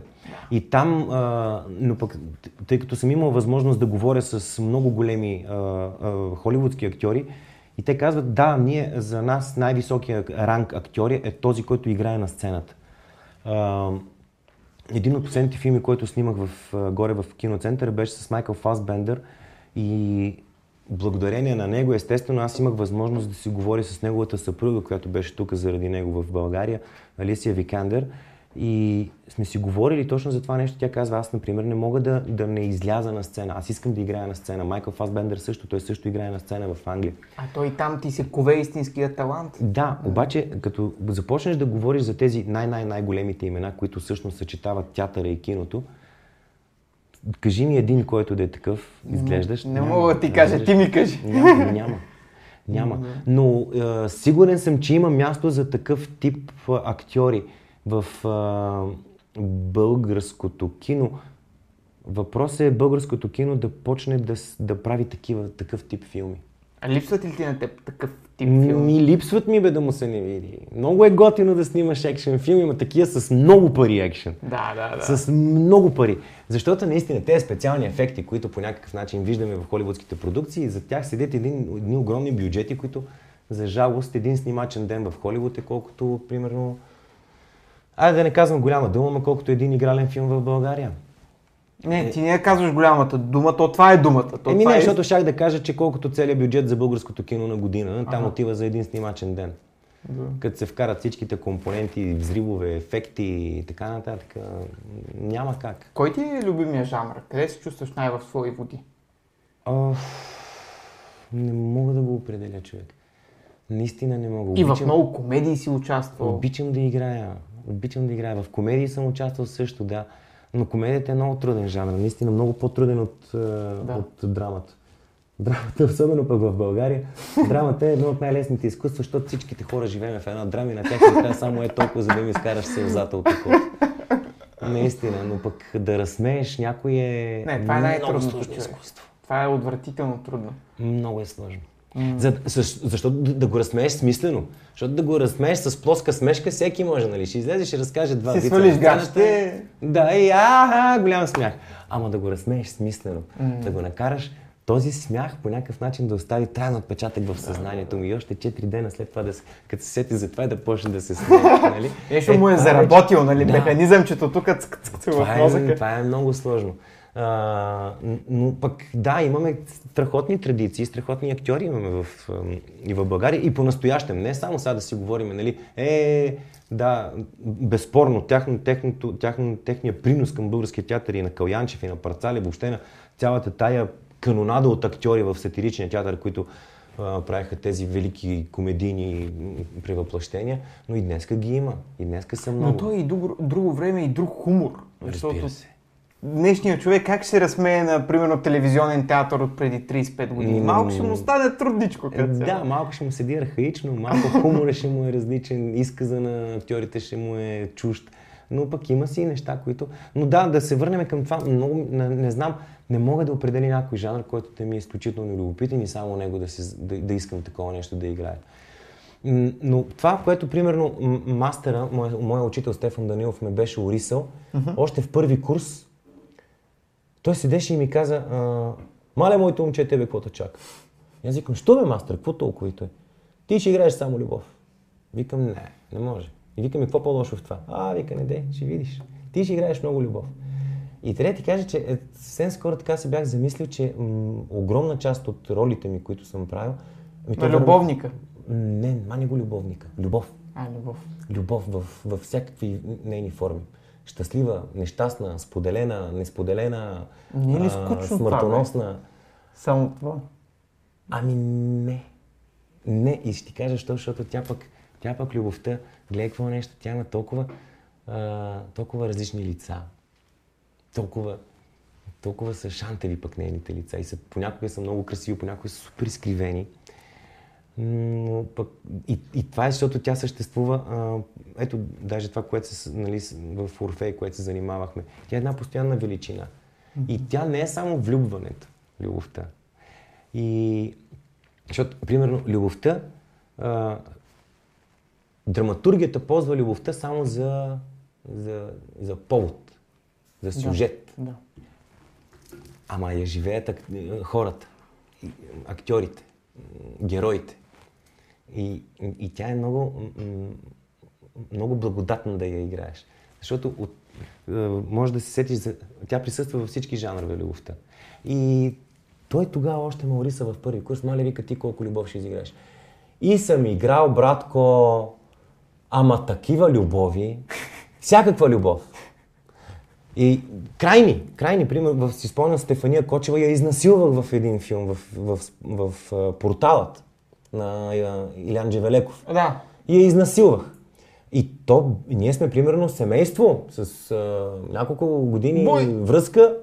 И там, а, но пък, тъй като съм имал възможност да говоря с много големи а, а, холивудски актьори, и те казват, да, ние, за нас най-високия ранг актьори е този, който играе на сцената. Един от последните филми, който снимах в, горе в киноцентъра, беше с Майкъл Фасбендър и благодарение на него, естествено, аз имах възможност да си говоря с неговата съпруга, която беше тук заради него в България, Алисия Викандер. И сме си говорили точно за това нещо. Тя казва, аз, например, не мога да, да не изляза на сцена. Аз искам да играя на сцена. Майкъл Фасбендър също, той също играе на сцена в Англия. А той там ти се кове истинския талант. Да, обаче като започнеш да говориш за тези най-най-най-големите имена, които всъщност съчетават театъра и киното, кажи ми един, който да е такъв, изглеждаш. Не мога да ти кажа, ти ми кажи. Няма, няма. Няма. Но е, сигурен съм, че има място за такъв тип актьори в е, българското кино. Въпросът е българското кино да почне да, да прави такива, такъв тип филми. А липсват ли ти на теб такъв тип филм? Ми липсват ми бе да му се не види. Много е готино да снимаш екшен филм, има такива с много пари екшен. Да, да, да. С много пари. Защото наистина тези специални ефекти, които по някакъв начин виждаме в холивудските продукции, за тях седят един, едни огромни бюджети, които за жалост един снимачен ден в Холивуд е колкото, примерно, айде да не казвам голяма дума, но колкото един игрален филм в България. Не, ти не я казваш голямата дума, то това е думата. То Еми не, е... защото щях да кажа, че колкото целият бюджет за българското кино на година, там Ага. отива за един снимачен ден. Като се вкарат всичките компоненти, взривове, ефекти и така нататък, няма как. Кой ти е любимия жанр? Къде се чувстваш най в свои води? О, не мога да го определя, човек. Наистина не мога. И в много комедии си участвал. Обичам да играя. Обичам да играя. В комедии съм участвал също, да. Но комедията е много труден жанр. Наистина много по-труден от, да. от драмата. Драмата, особено пък в България, драмата е едно от най-лесните изкуства, защото всичките хора живеем в една драма и на тях трябва само е толкова, за да ми изкараш сълзата от такова. Наистина, но пък да разсмееш някой е Не, това е много сложно изкуство. Това е отвратително трудно. Много е сложно. За, защо, защото да, да го разсмееш смислено. Защото да го разсмееш с плоска смешка, всеки може, нали? Ще излезе, ще разкаже два вица. свалиш гащите. Да, и аха, голям смях. Ама да го разсмееш смислено. Да го накараш този смях по някакъв начин да остави траен отпечатък в съзнанието ми и още 4 дена след това, да, се- като се сети за това, да почне да се смее. Нали? Нещо му е това заработил, нали? Да. Механизъмчето тук цък, цък, цък, Това е, това е много сложно. А, но пък да, имаме страхотни традиции, страхотни актьори имаме в, и в България и по-настоящем. Не само сега да си говорим, нали, е, да, безспорно, тяхно, техното, тяхно, техния принос към българския театър и на Калянчев и на Парцали, въобще на цялата тая канонада от актьори в сатиричния театър, които а, правиха тези велики комедийни превъплъщения, но и днеска ги има. И днеска са много. Но то е и друго, друго време и друг хумор. Защото Разбира се. Днешният човек как ще се разсмее на, примерно, телевизионен театър от преди 35 години? Малко ще му стане трудничко. Е, като Да, цяло. малко ще му седи архаично, малко хумора ще му е различен, изказа на актьорите ще му е чужд. Но пък има си неща, които... Но да, да се върнем към това. Много, не, не знам, не мога да определя някой жанр, който да ми е изключително любопитен и само него да, се, да, да искам такова нещо да играя. М, Но това, което примерно мастера, моя, моя учител Стефан Данилов ме беше орисал, още в първи курс, той седеше и ми каза, а, мале моето момче, тебе какво те чака? И аз викам, що бе, мастер, какво толкова и той? Ти ще играеш само любов. Викам, не, не може. И викам, какво по-лошо в това? А, вика, не дей, ще видиш. Ти ще играеш много любов. И трябва да ти кажа, че е, съвсем скоро така се бях замислил, че м- огромна част от ролите ми, които съм правил... Ми, На любовника. Не, ма не го любовника. Любов. А, любов. Любов в, във всякакви нейни форми. Щастлива, нещастна, споделена, несподелена, Не е ли а, скучно това, бе? смъртоносна. Само това. Ами не. Не, и ще ти кажа, защо, защото тя пък, тя пък любовта, гледай какво нещо, тя има толкова, а, толкова различни лица. Толкова, толкова са шантеви пък нейните лица и са, понякога са много красиви, понякога са супер изкривени. Но пък и, и това е, защото тя съществува, а, ето, даже това, което се, нали, в Орфей, което се занимавахме, тя е една постоянна величина. И тя не е само влюбването, любовта. И, защото, примерно, любовта, а, драматургията ползва любовта само за, за, за повод, за сюжет. Да. Ама я живеят ак... хората, актьорите, героите. И, и тя е много, много благодатна да я играеш. Защото от, е, може да се сетиш, за... тя присъства във всички жанрове любовта. И той тогава още ме ориса в първи курс. Маля, вика ти колко любов ще изиграеш. И съм играл, братко, ама такива любови, всякаква любов. И крайни, крайни, пример, в, си спомням Стефания Кочева я изнасилвах в един филм, в, в, в, в, а, порталът на Илян Джевелеков. Да. И я изнасилвах. И то, ние сме примерно семейство с а, няколко години Бой! връзка.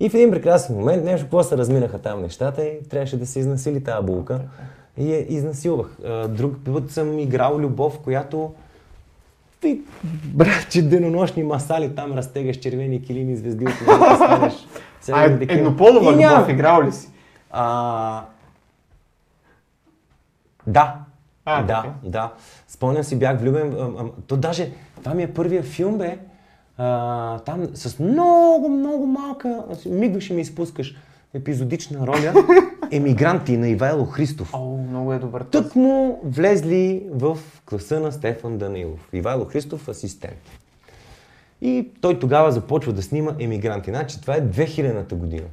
И в един прекрасен момент нещо, какво се разминаха там нещата и трябваше да се изнасили тази булка. И я изнасилвах. А, друг път съм играл любов, която ти, братче, денонощни масали там разтегаш червени килими, звезди от да станеш. А е, еднополова любов играл ли си? А, да. А, да, така. да. Спомням си, бях влюбен. а, а, То даже, това ми е първия филм, бе. А, там с много, много малка, мигваш и ми изпускаш епизодична роля, емигранти на Ивайло Христов. О, много е добър. Тък му влезли в класа на Стефан Данилов. Ивайло Христов асистент. И той тогава започва да снима емигранти. Значи това е 2000-та година.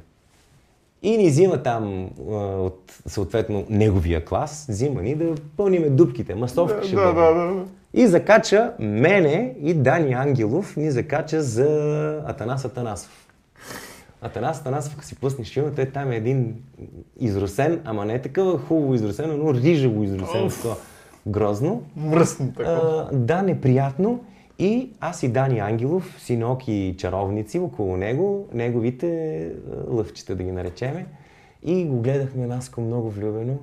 И ни взима там от съответно неговия клас, взима ни да пълниме дубките, масовки ще да, бъде. да, да, да. И закача мене и Дани Ангелов ни закача за Атанас Атанасов. Атанас Атанасов, ако си пуснеш филма, той там е един изросен, ама не такава хубаво изросено, но рижево изросено, такова грозно. Мръсно такова. Да, неприятно. И аз и Дани Ангелов, синоки чаровници около него, неговите а, лъвчета да ги наречеме. И го гледахме Наско много влюбено,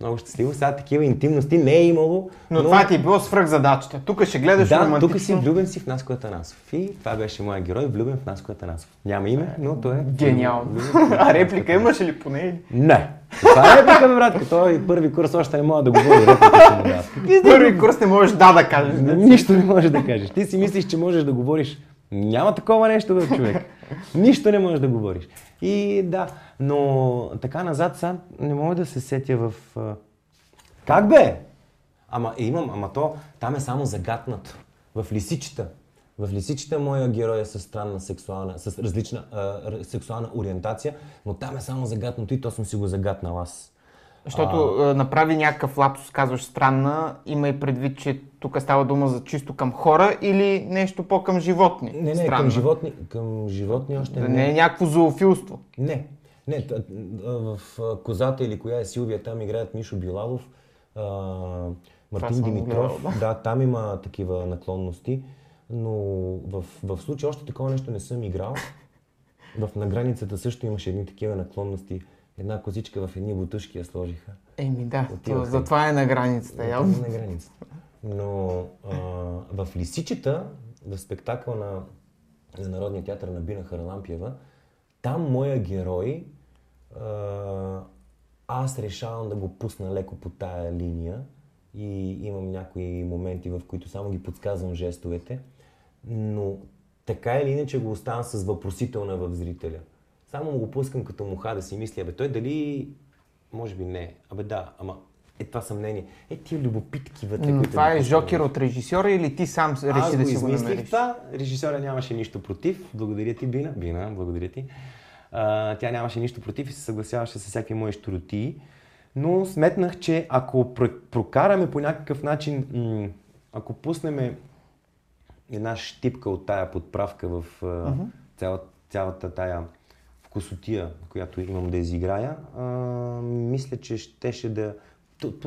много щастливо. Сега такива интимности не е имало. Но, това ти е било свръх задачата. Тук ще гледаш да, романтично. тук си влюбен си в Наско Атанасов. И това беше моя герой, влюбен в Наско Атанасов. Няма име, но той е... Гениално. а реплика имаш ли поне? Не. Това е реплика, бе, брат. Той първи курс още не мога да говори реплика. Първи курс не можеш да да кажеш. Нищо не можеш да кажеш. Ти си мислиш, че можеш да говориш. Няма такова нещо, бе, човек. Нищо не можеш да говориш. И да, но така назад сега не мога да се сетя в... Как бе? Ама имам, ама то там е само загатнато. В лисичета. В лисичета моя герой е с странна сексуална, с различна а, сексуална ориентация, но там е само загатнато и то съм си го загатнал аз. Защото а... направи някакъв лапсус, казваш странна, има и предвид, че тук става дума за чисто към хора или нещо по-към животни. Не, не, странна. към животни, към животни още Да не. не е някакво зоофилство. Не. Не, в Козата или коя е Силвия, там играят Мишо Билалов, Мартин Димитров. гледал, Да, там има такива наклонности, но в, в случай още такова нещо не съм играл. В на границата също имаше едни такива наклонности. Една козичка в едни бутушки я сложиха. Еми да, Отиваха. то, затова е на границата, Там явно. е на границата. Но а, в Лисичета, в спектакъл на, на Народния театър на Бина Харалампиева, там моя герой, а, аз решавам да го пусна леко по тая линия и имам някои моменти, в които само ги подсказвам жестовете, но така или иначе го оставам с въпросителна в зрителя. Само му го пускам като муха да си мисля, абе той дали, може би не, абе да, ама е това съмнение. Е тия любопитки вътре, Но това е жокер от режисьора или ти сам Аз реши го да си го намериш? това, режисьора нямаше нищо против. Благодаря ти, Бина. Бина, благодаря ти. А, тя нямаше нищо против и се съгласяваше с всяки мои щуротии. Но сметнах, че ако про- прокараме по някакъв начин, ако пуснем една щипка от тая подправка в а, цяла, цялата тая вкусотия, която имам да изиграя, а, мисля, че щеше да...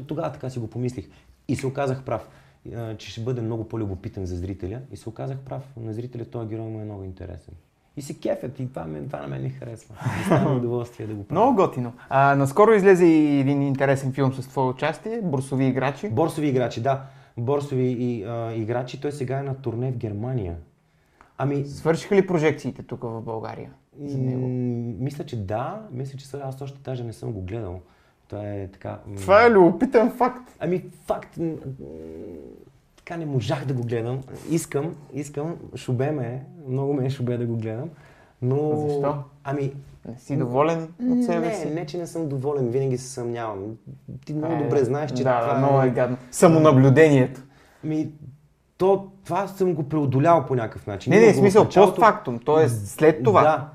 Тогава така си го помислих. И се оказах прав, а, че ще бъде много по-любопитен за зрителя. И се оказах прав. На зрителя този герой му е много интересен. И се кефят и това, мен, това на мен ми харесва. Става удоволствие да го правя. Много готино. А, наскоро излезе и един интересен филм с твое участие, Бурсови играчи. Борсови играчи, да. Борсови и, а, играчи. Той сега е на турне в Германия. Ами, Свършиха ли прожекциите тук в България за него? м, мисля, че да. Мисля, че сега аз още даже не съм го гледал. Това е така... Това е любопитен факт. Ами, факт, м, м, така не можах да го гледам. Искам, искам, шубе ме, е, много ме е шубе да го гледам. Но... Защо? Ами, Не си доволен от себе не, си? не, че не съм доволен, винаги се съмнявам. Ти много Е, добре знаеш, че да, това да, много е... е гадно. Самонаблюдението. Ми, то, това съм го преодолял по някакъв начин. Не, не, го смисъл, постфактум, т.е. след това. Да.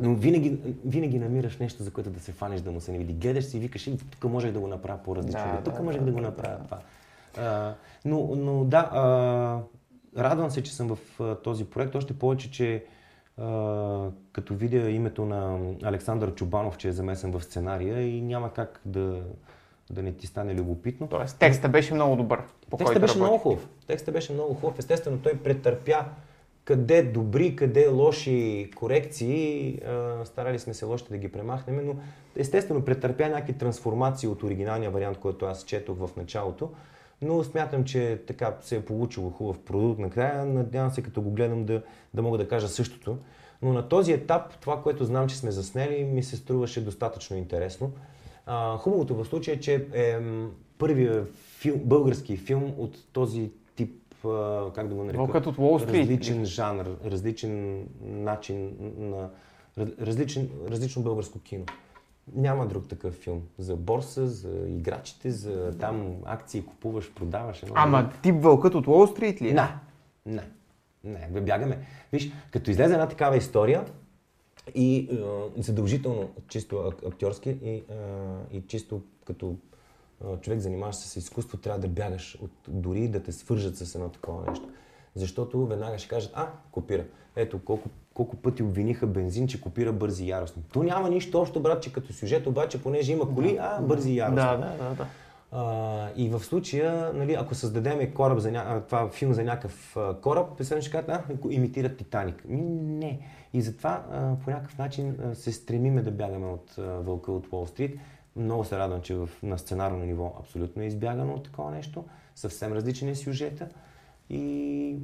Но винаги, винаги намираш нещо, за което да се фанеш, да му се не види. Гледаш си и викаш, «Е, тук можех да го направя по-различно. Да, Да, тук да, можех да, да, го направя това. А, но, но да, а, радвам се, че съм в а, този проект. Още повече, че а, като видя името на Александър Чубанов, че е замесен в сценария и няма как да, да не ти стане любопитно. Тоест, текста беше много добър, по Текстът който беше работи. много хубав. Текстът беше много хубав. Естествено, той претърпя къде добри, къде лоши корекции. Старали сме се още да ги премахнем, но естествено претърпя някакви трансформации от оригиналния вариант, който аз четох в началото. Но смятам, че така се е получило хубав продукт накрая. Надявам се, като го гледам, да, да мога да кажа същото. Но на този етап, това, което знам, че сме заснели, ми се струваше достатъчно интересно. А, хубавото в случая е, че е първият филм, български филм от този как да го нарека, Вълкът от Уолл Стрит. различен жанр, различен начин на раз- различен, различно българско кино. Няма друг такъв филм. За борса, за играчите, за там акции купуваш, продаваш. Едно Ама тип вълкът от Уолл Стрит ли е? не, не, не, бягаме. Виж, като излезе една такава история и е, задължително, чисто ак- актьорски и, е, и чисто като човек занимаващ се с изкуство, трябва да бягаш от дори да те свържат с едно такова нещо. Защото веднага ще кажат, а, копира. Ето, колко, колко пъти обвиниха бензин, че копира бързи и яростни. То няма нищо общо, брат, че като сюжет, обаче, понеже има коли, а, бързи и яростни. Да, да, да, да. А, и в случая, нали, ако създадем кораб за ня... това филм за някакъв кораб, песен ще кажат, а, имитират Титаник. Ми, не. И затова а, по някакъв начин а, се стремиме да бягаме от а, Вълка от Уолл Стрит. Много се радвам, че в, на сценарно ниво абсолютно е избягано от такова нещо. Съвсем различен е сюжета. И,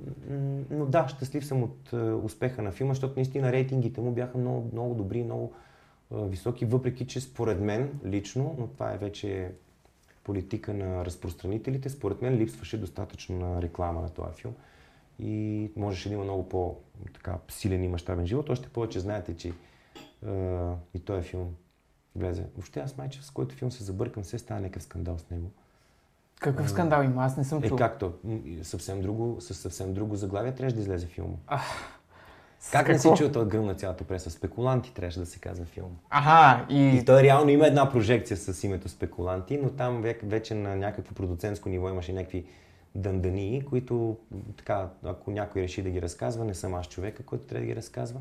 но да, щастлив съм от а, успеха на филма, защото наистина рейтингите му бяха много, много добри, много а, високи, въпреки че според мен лично, но това е вече политика на разпространителите, според мен липсваше достатъчно на реклама на този филм и можеше да има много по-силен и мащабен живот. Още повече знаете, че е, и този филм влезе. Въобще аз майче, с който филм се забъркам, все става някакъв скандал с него. Какъв скандал има? Аз не съм Е, чул. както? М, и Съвсем друго, със съвсем друго заглавие трябваше да излезе филма. С Как не си чул този гръм на цялата преса? Спекуланти трябваше да се казва филма. Аха, и И той реално има една прожекция с името спекуланти, но там вече на някакво продуцентско ниво имаше някакви дъндании, които така, ако някой реши да ги разказва, не съм аз човека, който трябва да ги разказва.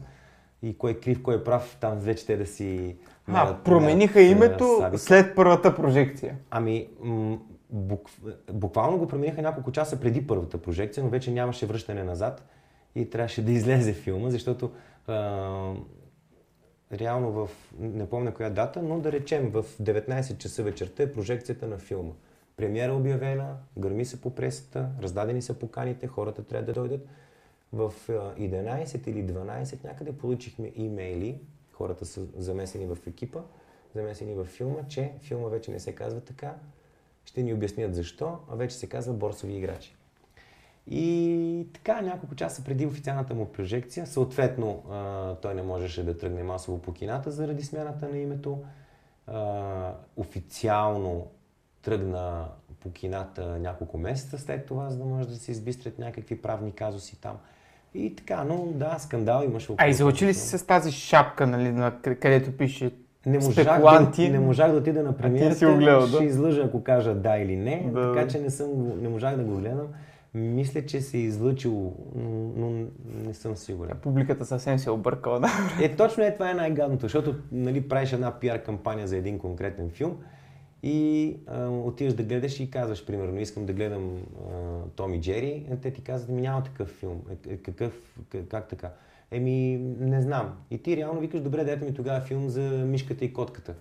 И кой е крив, кой е прав, там вече те да си... А, мерят- промениха мерят, името сабите. след първата прожекция. Ами, м- бук, буквално го промениха няколко часа преди първата прожекция, но вече нямаше връщане назад и трябваше да излезе филма, защото а, реално в, не помня коя дата, но да речем в 19 часа вечерта е прожекцията на филма. Премиера е обявена, гърми се по пресата, раздадени са поканите, хората трябва да дойдат. В а, 11 или 12 някъде получихме имейли, хората са замесени в екипа, замесени в филма, че филма вече не се казва така, ще ни обяснят защо, а вече се казва борсови играчи. И така, няколко часа преди официалната му прожекция, съответно той не можеше да тръгне масово по кината заради смяната на името. Официално тръгна по кината няколко месеца след това, за да може да се избистрят някакви правни казуси там. И така, но да, скандал имаше. А около излъчи ли си с тази шапка, нали, на, къ- където пише Не можах, спекуланти? да, не можах да отида на премиерата. си го гледал, да? Ще излъжа, ако кажа да или не, Да, така че не, съм, не можах да го гледам. Мисля, че се е излъчил, но, но не съм сигурен. Публиката съвсем се е объркала, да. Е, точно е това е най-гадното, защото нали, правиш една пиар кампания за един конкретен филм и а, отиваш да гледаш и казваш, примерно, искам да гледам а, Том и Джери, а те ти казват, ми няма такъв филм. Е, е, какъв, как, как така? Еми, не знам. И ти реално викаш, добре, дайте ми тогава филм за мишката и котката.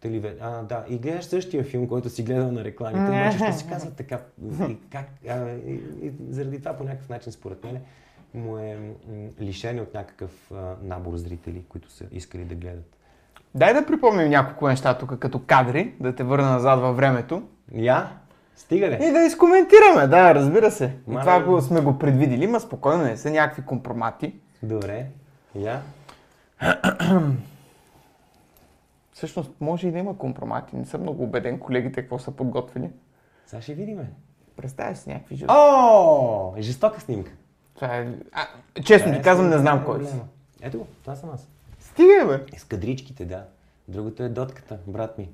Теливе... А, да. И гледаш същия филм, който си гледал на рекламите, обаче ще си казва така. И, как, а, и, и, заради това по някакъв начин, според мен, му е лишен от някакъв а, набор зрители, които са искали да гледат. Дай да припомним няколко неща тук като кадри, да те върна назад във времето. Я? Стига ли? И да изкоментираме, да, разбира се. И Маля. това го сме го предвидили, ма спокойно не са някакви компромати. Добре. Я? Всъщност може и да има компромати. Не съм много убеден колегите какво са подготвили. Сега ще видиме. Представя си някакви жи... О, жестока снимка. Това е... а, честно Това ти е казвам, не знам на кой си. Ето го, това съм аз. Стига, бе. С кадричките, да. Другото е дотката, брат ми.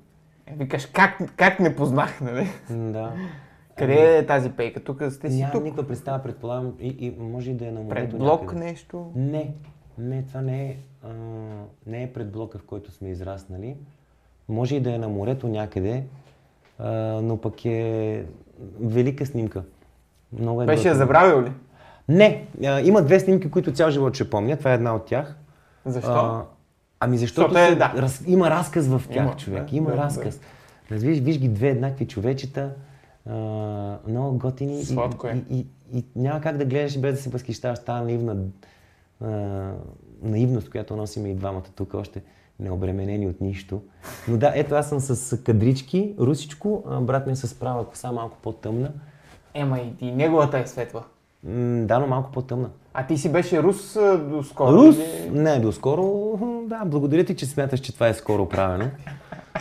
Е, Викаш, как, как не познах, нали? Да. Къде е тази пейка? Тук сте си Нямам тук. никаква представа, предполагам, и, и може и да е на морето Пред блок някъде. нещо. Не, не, това не е, а, не е пред блока, в който сме израснали. Може и да е на морето някъде, а, но пък е велика снимка. Много е Беше я забравил ли? Не, а, има две снимки, които цял живот ще помня. Това е една от тях. Защо? А, ами защото Защото е, да. раз, има разказ в тях, Има, човек. да, има да, разказ. Виж, виж ги две еднакви човечета, а, много готини. и- Сладко е. И, и, и, няма как да гледаш без да се възхищаваш тази наивна а, наивност, която носим и двамата тук, още необременени от нищо. Но да, ето аз съм с кадрички, русичко, брат ми е с права коса, малко по-тъмна. Ема и, и неговата е светла. М, да, но малко по-тъмна. А ти си беше рус а, до скоро? Рус? или? Не, доскоро. Да, благодаря ти, че смяташ, че това е скоро правено.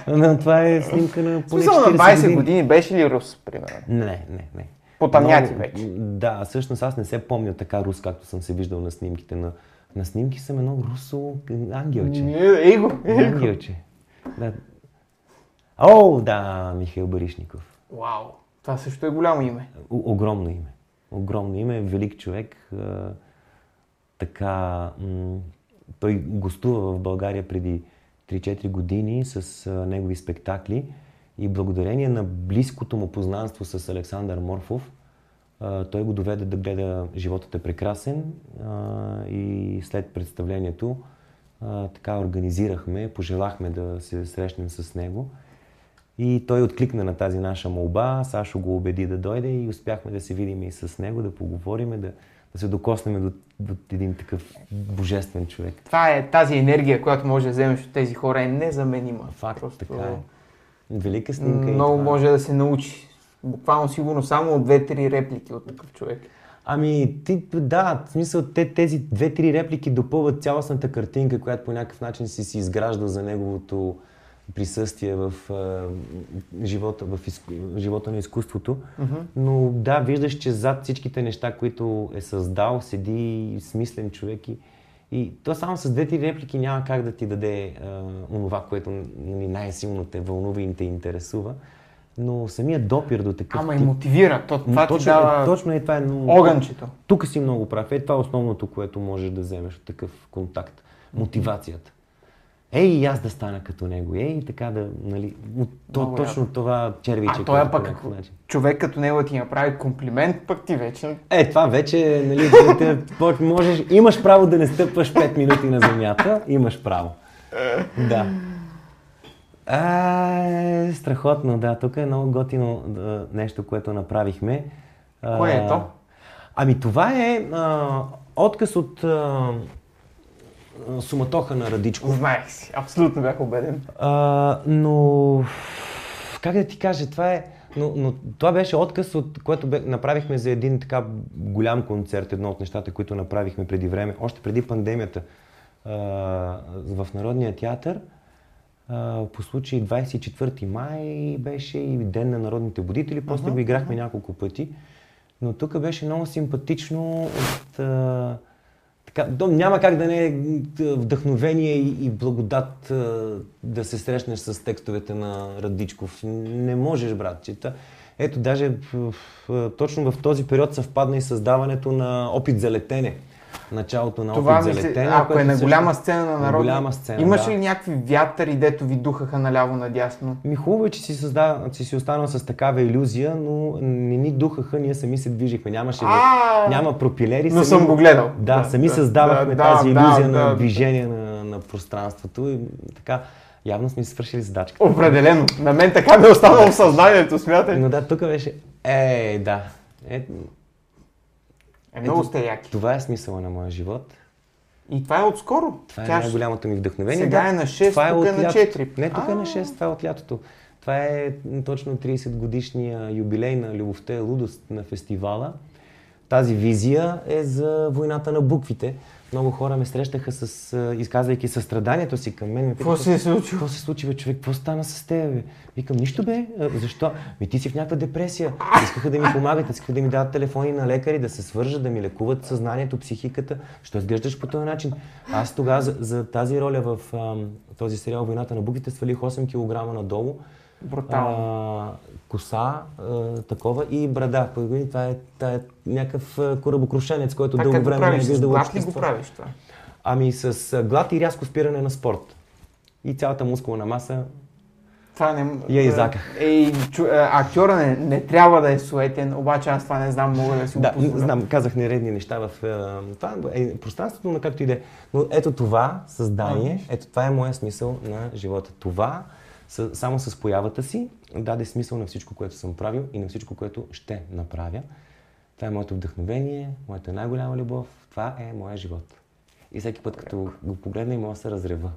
Но това е снимка на поне смисъл на 40 20 години. беше ли рус, примерно? Не, не, не. Потъмняти вече. Да, всъщност аз не се помня така рус, както съм се виждал на снимките. На, на снимки съм едно русо ангелче. Е, Ей го, ей го. Ангелче. Да. О, да, Михаил Баришников. Вау, това също е голямо име. О- огромно име. Огромно име, велик човек. Така, той гостува в България преди 3-4 години с негови спектакли и благодарение на близкото му познанство с Александър Морфов, той го доведе да гледа Животът е прекрасен и след представлението така организирахме, пожелахме да се срещнем с него. И той откликна на тази наша молба, Сашо го убеди да дойде и успяхме да се видим и с него, да поговорим, да, да се докоснем до, до един такъв божествен човек. Това е тази енергия, която може да вземеш от тези хора е незаменима. Факт, Просто така е. Велика снимка Много и това. може да се научи. Буквално сигурно само от две-три реплики от такъв човек. Ами, ти, да, в смисъл, те, тези две-три реплики допълват цялостната картинка, която по някакъв начин си си изграждал за неговото присъствие в а, живота, в изку... живота на изкуството. Но да, виждаш, че зад всичките неща, които е създал, седи смислен човек и, и то само с две-три реплики няма как да ти даде а, онова, което нали, най-силно те вълнува и те интересува. Но самият допир до такъв Ама и тип- мотивира. То, това точно, ти дава е, точно е това. е, огънчето. тук си много прав. Е, това е основното, което можеш да вземеш от такъв контакт. мотивацията. Ей, и аз да стана като него, ей, и така да, нали, от, то, точно яко. това червиче. А той което пък, начин. човек като него ти направи комплимент, пък ти вече... Е, това вече, нали, те, можеш, имаш право да не стъпваш 5 минути на земята, имаш право. Да. А, е, страхотно, да. Тук е много готино да, нещо, което направихме. Кое е то? Ами това е а, отказ от а, суматоха на Радичков. Знаех си, абсолютно бях убеден. А, но, как да ти кажа, това е, но, но това беше отказ, от което бе, направихме за един така голям концерт, едно от нещата, които направихме преди време, още преди пандемията а, в Народния театър. А, по случай 24 май беше и Ден на народните будители, после го играхме няколко пъти. Но тук беше много симпатично от... А, то няма как да не е вдъхновение и, благодат да се срещнеш с текстовете на Радичков. Не можеш, брат. Че та, ето, даже точно в този период съвпадна и създаването на опит за летене. Началото на Това опит за летене. ако е на също- голяма сцена на на народа, голяма сцена, имаш да. ли някакви вятъри, дето ви духаха наляво надясно? Ми хубаво е, че си, създа, че си останал с такава иллюзия, но не ни духаха, ние сами се движихме. Нямаше, А, няма пропилери. Но сами- съм го гледал. Да, Да, сами да, създавахме да, тази иллюзия да, на движение на, на пространството и така, явно сме си свършили задачка. Определено. На мен така ми е останало в съзнанието, смятай. Но да, тук беше, е, да, е, Е, много сте яки. това е смисъла на моя живот. И това е отскоро. Това е Тя най-голямото ми вдъхновение. Сега да, е на 6, това тук е на лятото. 4. Не, тук е А. на 6, това е от лятото. Това е точно 30 годишния юбилей на Любовта е лудост на фестивала. Тази визия е за войната на буквите. Много хора ме срещаха с, изказвайки състраданието си към мен. Ме Какво се е случило? Какво се случи, бе, човек? Какво стана с теб, бе? Викам, нищо, бе. Защо? Ми ти си в някаква депресия. Искаха да ми помагат, искаха да ми дадат телефони на лекари, да се свържат, да ми лекуват съзнанието, психиката. Що изглеждаш по този начин? Аз тогава за, за тази роля в ам, този сериал Войната на буквите свалих 8 кг надолу. Брутално. Коса, а, такова и брада. По години Това е, това е някакъв корабокрушенец, който дълго как го време не е правиш? Виждал глад ли го правиш това? Ами с глад и рязко спиране на спорт. И цялата мускулна маса Това не... Я изаках. Ей, чу... актьора не, не трябва да е суетен, обаче аз това не знам, мога да си го Да, позволя. знам, казах нередни неща в е, това е пространството, но както и да е. Но ето това създание, ето това е моя смисъл на живота. Това само с появата си даде смисъл на всичко, което съм правил и на всичко, което ще направя. Това е моето вдъхновение, моята най-голяма любов. Това е моя живот. И всеки път, като го погледна, и мога да се разрева.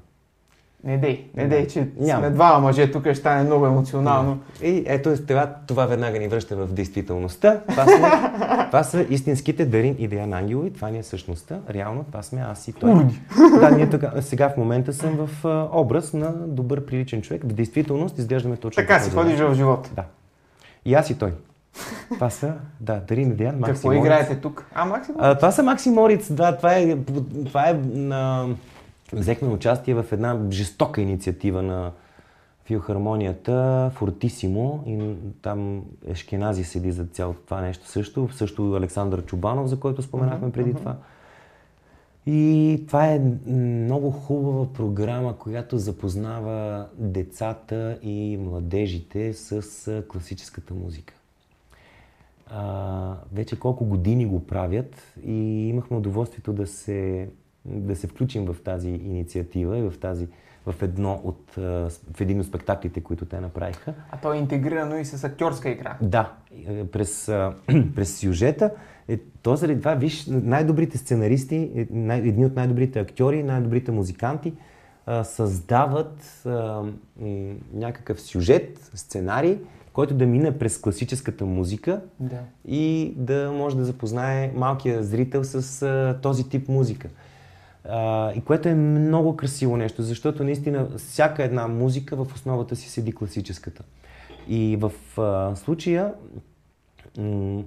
Не дей, не дей, че Няма. сме двама мъже, тук ще стане много емоционално. И ето това, това веднага ни връща в действителността. Това са, това са истинските Дарин и Деян Ангелови. Това ни е същността. Реално това сме аз и той. Да, ние така, сега в момента съм в а, образ на добър, приличен човек. В действителност изглеждаме точно Така си този ходиш в живота. Да. И аз и той. Това са, да, Дарин Деян, Макси Какво играете тук? А, Максимум? А, това са Макси Мориц, да, това е, това е на... Взехме участие в една жестока инициатива на филхармонията Фортисимо и там Ешкенази седи за цялото това нещо също. Също Александър Чубанов, за който споменахме преди това. И това е много хубава програма, която запознава децата и младежите с класическата музика. А, вече колко години го правят и имахме удоволствието да се, да се включим в тази инициатива и в, тази, в, едно от, в един от спектаклите, които те направиха. А то е интегрирано и с актьорска игра. Да, през, през сюжета. Е, то заради това, виж, най-добрите сценаристи, е, най- едни от най-добрите актьори, най-добрите музиканти а, създават а, м, някакъв сюжет, сценарий, който да мине през класическата музика Да. и да може да запознае малкия зрител с а, този тип музика. А, и което е много красиво нещо, защото наистина всяка една музика в основата си седи класическата. И в а, случая, м-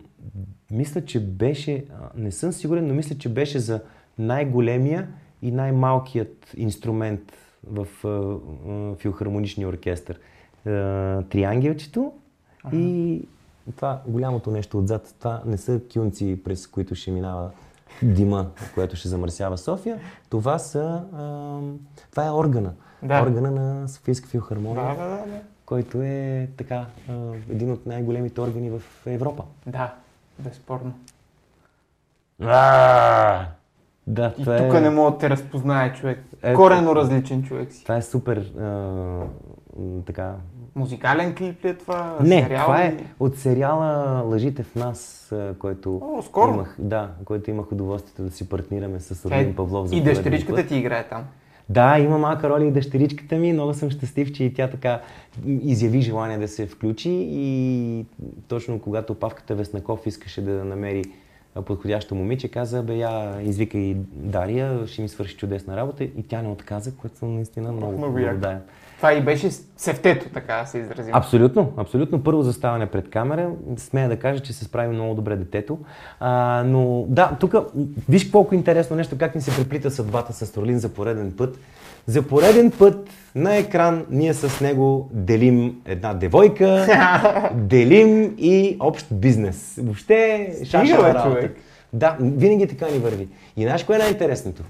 мисля, че беше, не съм сигурен, но мисля, че беше за най-големия и най-малкият инструмент в а, а, филхармоничния оркестър. А, триангелчето и това голямото нещо отзад. Това не са кюнци, през които ще минава дима, което ще замърсява София. Това са, а, това е органа. Да. Органа на Софийска филхармония, Да, да, да. който е така а, един от най-големите органи в Европа. Да, безспорно. А, да, И тук е, не мога да те разпознае човек. Ето. Корено различен човек си. това е супер а, така Музикален клип ли е това? Не, Сериал това е от сериала Лъжите в нас, който О, скоро. имах, да, който имах удоволствието да си партнираме с е- Орлин Павлов за И дъщеричката ти играе там. Да, има малка роля и дъщеричката ми. Много съм щастлив, че и тя така изяви желание да се включи и точно когато Павката Веснаков искаше да намери подходящо момиче, каза, бе, я извика и Дария, ще ми свърши чудесна работа и тя не отказа, което съм наистина много, благодарен. Това и беше сефтето, така да се изразим. Абсолютно, абсолютно. Първо заставане пред камера. Смея да кажа, че се справи много добре детето. А, но да, тук виж колко интересно нещо, как ни се преплита съдбата с Орлин за пореден път. За пореден път на екран ние с него делим една девойка, делим и общ бизнес. Въобще шашава Стига, бе, работа. човек. Да, винаги така ни върви. И знаеш кое е най-интересното?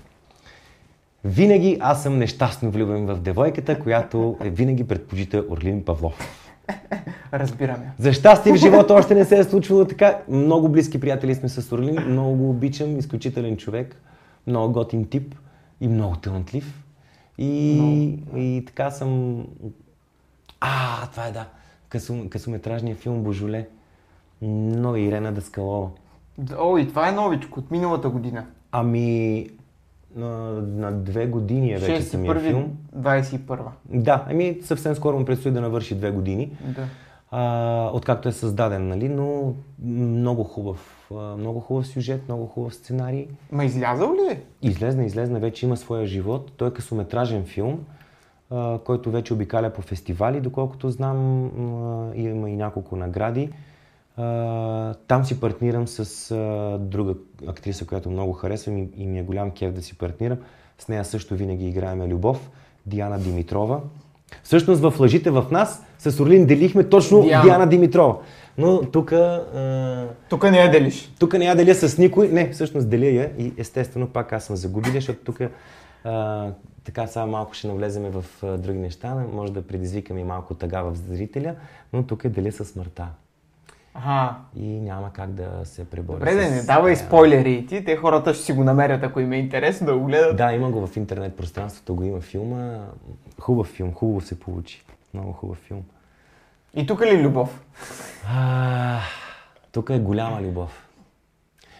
Винаги аз съм нещастно влюбен в девойката, която е винаги предпочита Орлин Павлов. Разбираме. За щастие в живота още не се е случвало така. Много близки приятели сме с Орлин, много го обичам, изключителен човек, много готин тип и много талантлив. И, и така съм... А, това е да. Късо, късометражният филм Божоле. Много Ирена Даскалова. О, и това е новичко от миналата година. Ами, на, на две години е вече самия 61 филм. 21 Да, ами съвсем скоро му предстои да навърши две години. Да. а, откакто е създаден, нали, но много хубав, много хубав сюжет, много хубав сценарий. Ма излязъл ли е? Излезна, излезна, вече има своя живот. Той е късометражен филм, а, който вече обикаля по фестивали, доколкото знам, а, има и няколко награди. А, там си партнирам с а, друга актриса, която много харесвам и, и ми е голям кеф да си партнирам. С нея също винаги играеме любов. Диана Димитрова. Всъщност в Лъжите в нас с Орлин делихме точно Диана. Диана, Димитрова. Но тук а, Тук не я делиш. тук не я деля с никой. Не, всъщност деля я и естествено пак аз съм загубил, защото тук а, така сега малко ще навлеземе в а, други неща. Може да предизвикаме и малко тъга в зрителя, но тук е деля със смъртта. Ага. И няма как да се пребори. Добре, да не давай спойлери ти. Те хората ще си го намерят, ако им е интересно да го гледат. Да, има го в интернет пространството, го има филма. Хубав филм, хубаво се получи. Много хубав филм. И тук ли любов? А, тук е голяма любов.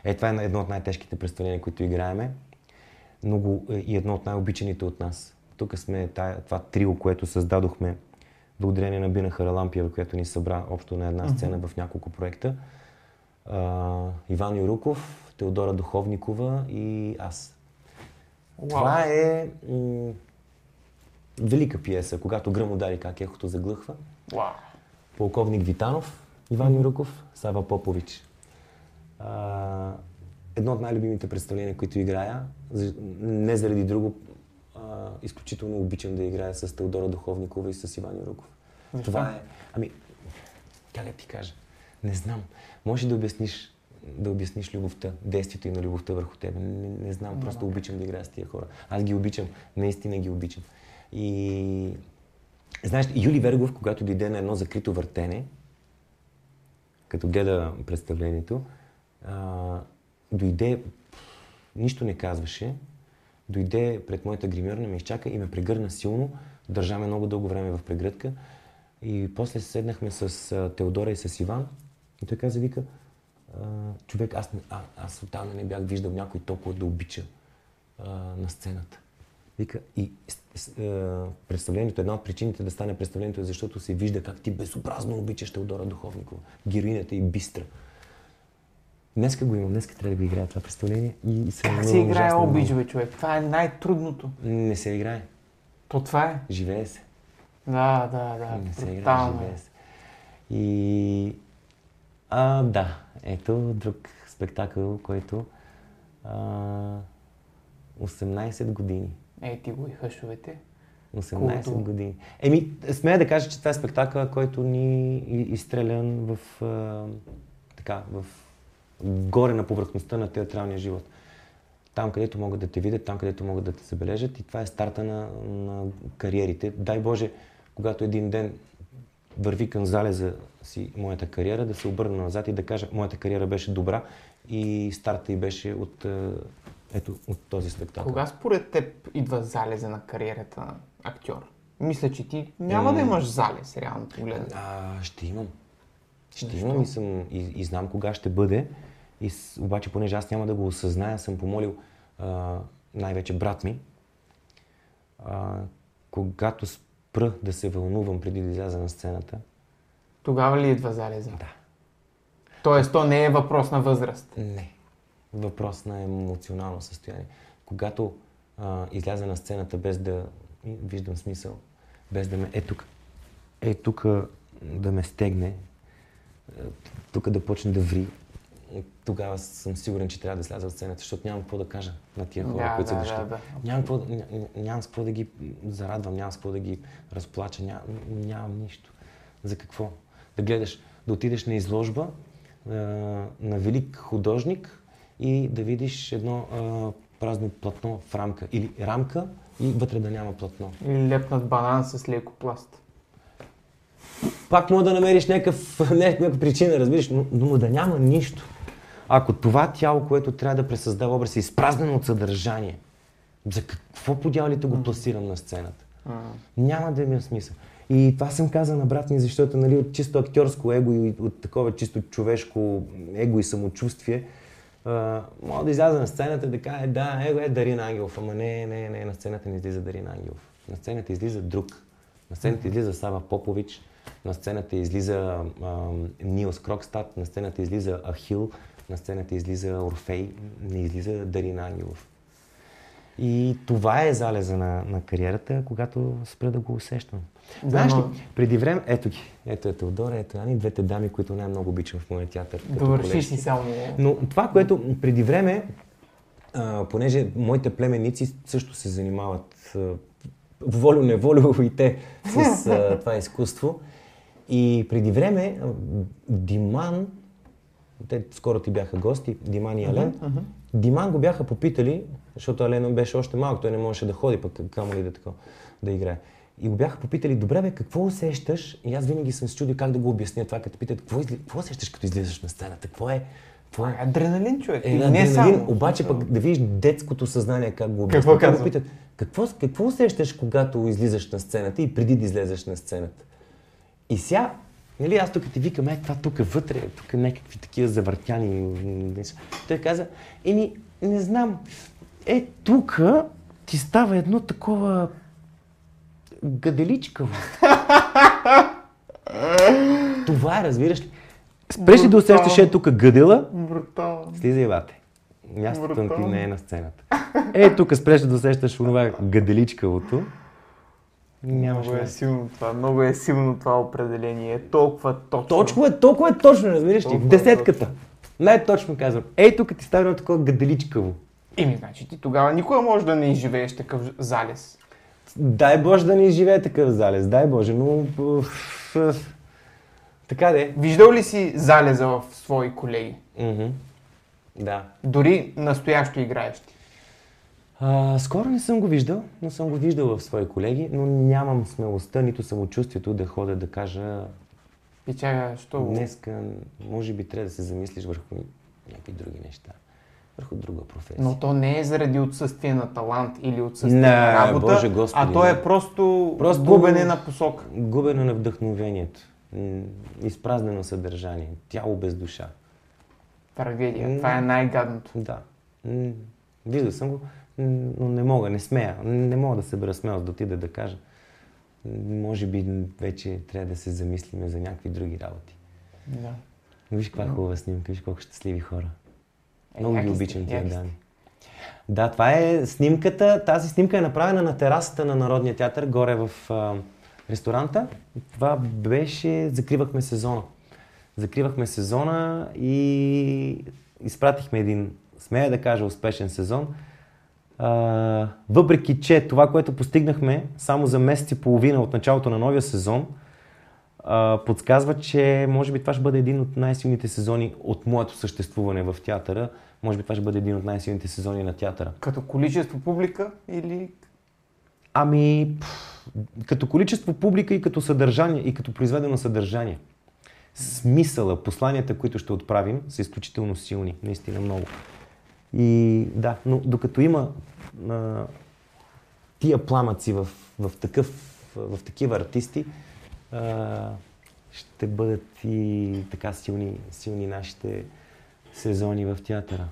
Е, това е едно от най-тежките представления, които играеме, но го, е и едно от най-обичаните от нас. Тук сме това трио, което създадохме благодарение на Бина Харалампиева, която ни събра общо на една сцена в няколко проекта. А, Иван Юруков, Теодора Духовникова и аз. Уау. Това е м- велика пиеса, когато гръм удари как ехото заглъхва Вау. полковник Витанов, Иван Юруков, Сава Попович. А, едно от най-любимите представления, които играя, не заради друго, а, изключително обичам да играя с Теодора Духовникова и с Иван Юруков. Защо? Това е, ами, как да ти кажа, не знам. Може да обясниш, да обясниш любовта, действието и на любовта върху теб. Не, не знам, просто обичам да играя с тия хора. Аз ги обичам, наистина ги обичам. И Знаеш, Юли Вергов, когато дойде на едно закрито въртене, като гледа представлението, а, дойде, нищо не казваше, дойде пред моята гримьорна, ме изчака и ме прегърна силно, държа ме много дълго време в прегръдка. И после седнахме с Теодора и с Иван и той каза, вика, човек, аз, а, аз отдавна не бях виждал някой толкова да обича а, на сцената. Вика, и а, представлението, една от причините да стане представлението е защото се вижда как ти безобразно обичаш Теодора Духовникова. Героинята и бистра. Днеска го имам, днеска трябва да го играя това представление и се Как се играе обич, бе, човек? Това е най-трудното. Не се играе, То това е. живее се. Да, да, да. не се играе, живее се. И... А, да, ето друг спектакъл, който... А, 18 години. Ей, ти го и хъшовете. 18 Култово. години. Еми, смея да кажа, че това е спектакъл, който ни и- изстрелян в, а, така, в горе на повърхността на театралния живот. там където могат да те видят, там където могат да те забележат и това е старта на, на кариерите. Дай Боже, когато един ден върви към залеза си моята кариера, да се обърна назад и да кажа, моята кариера беше добра и старта й беше от, е, ето, от този спектакъл. Кога според теб идва залеза на кариерата на актьор? Мисля, че ти няма да имаш залез, реално погледнато. А, ще имам. Ще имам и, съм, и, и знам кога ще бъде. И, обаче, понеже аз няма да го осъзная, съм помолил а, най-вече брат ми, а, когато спра да се вълнувам преди да изляза на сцената, Тогава ли идва залеза? да, Тоест, то не е въпрос на възраст. не. Въпрос на емоционално състояние. Когато а, изляза на сцената без да виждам смисъл, без да ме е тук, е тук да ме стегне, тук да почне да ври, тогава съм сигурен, че трябва да сляза от сцената, защото нямам какво да кажа на тия хора, Да, които са да, дошли. да, да. Нямам, какво, ня, ня- нямам с какво да ги зарадвам, нямам с какво да ги разплача, нямам, нямам нищо. За какво? Да гледаш, да отидеш на изложба а, на велик художник и да видиш едно а, празно платно в рамка. Или рамка и вътре да няма платно. Или лепнат банан с лекопласт. Пак мога да намериш някакъв, някаква причина, разбираш, но, но да няма нищо. Ако това тяло, което трябва да пресъздава образ, е изпразнено от съдържание, за какво по дяволите го пласирам на сцената? Няма да има смисъл. И това съм казал на брат ми, защото нали, от чисто актьорско его и от такова чисто човешко его и самочувствие, а, мога да изляза на сцената и да кажа, да, его е Дарин Ангелов, ама не, не, не, на сцената не излиза Дарин Ангелов. На сцената излиза друг. На сцената излиза Сава Попович, на сцената излиза а, Нилс Крокстат, на сцената излиза Ахил, на сцената излиза Орфей, не излиза Дарин Ангелов. И това е залеза на, на кариерата, когато спра да го усещам. Да, Знаеш ли, преди време, ето ги, ето е Теодора, ето Ани, двете дами, които най-много обичам в моя театър. като Довърши колежки. си само. Но това, което преди време, а, понеже моите племенници също се занимават а, волю-неволю и те с а, това изкуство. И преди време Диман, те скоро ти бяха гости, Диман и Ален, Диман го бяха попитали, защото Ален беше още малък, той не можеше да ходи, пък камо ли да, тако, да играе. И го бяха попитали, добре бе, какво усещаш? И аз винаги съм се чудил как да го обясня това, като питат, какво, изли... какво усещаш като излизаш на сцената? Какво е? Какво е? Адреналин, човек. Е, адреналин, не само. обаче пък да видиш детското съзнание как го Какво обясня. Те го питат, какво, какво усещаш, когато излизаш на сцената и преди да излезеш на сцената? И сега, нали, аз тук ти викам, е, това тук вътре, тук някакви такива завъртяни неща. Той каза, еми, не знам, е, тук ти става едно такова гаделичкаво. това е, разбираш ли? Спреш ли да усещаш е тук гъдела, Брутално. Слизай, бате. Мястото ти не е на сцената. Е, тук спреш да усещаш онова гаделичкавото. Нямаш Много е силно това. Много е силно това определение. Толкова точно. Точно е, толкова е точно, разбираш ли? В Толкова десетката. Най-точно казвам. Ей, тук ти става такова гаделичкаво. Еми, значи ти тогава никога може да не изживееш такъв залез. Дай Боже да ни изживее такъв залез, дай Боже, но... Така де. Виждал ли си залеза в свои колеги? Мгм. Да. Дори настоящо играещи. А, скоро не съм го виждал, но съм го виждал в свои колеги, но нямам смелостта, нито самочувствието да ходя да кажа Пичага, що? Днеска, може би трябва да се замислиш върху някакви други неща. Върху друга професия. Но то не е заради отсъствие на талант или отсъствие Не, на работа, Боже Господи, а то е просто, Просто- губене на посока. Губено на вдъхновението. Изпразнено съдържание. Тяло без душа. Трагедия. М. Това е най-гадното. Да. М, Виждал съм го, но не мога, не смея. Не мога да събера смелост да отида да кажа. Може би вече трябва да се замислиме за някакви други работи. Да. Виж каква хубава снимка, виж колко щастливи хора. Е, Много ги обичам тия дами. Да, това е снимката. Тази снимка е направена на терасата на Народния театър, горе в а, ресторанта. Това беше... Закривахме сезона. Закривахме сезона и изпратихме един, смея да кажа, успешен сезон. А, въпреки, че това, което постигнахме само за месец и половина от началото на новия сезон, а, подсказва, че може би това ще бъде един от най-силните сезони от моето съществуване в театъра. Може би това ще бъде един от най-силните сезони на театъра. Като количество публика или... Ами, пф, като количество публика и като съдържание, и като произведено съдържание. Смисъла, посланията, които ще отправим, са изключително силни. Наистина много. И да, но докато има а, тия пламъци в, в, такъв, в, такива артисти, а, ще бъдат и така силни, силни нашите сезони в театъра.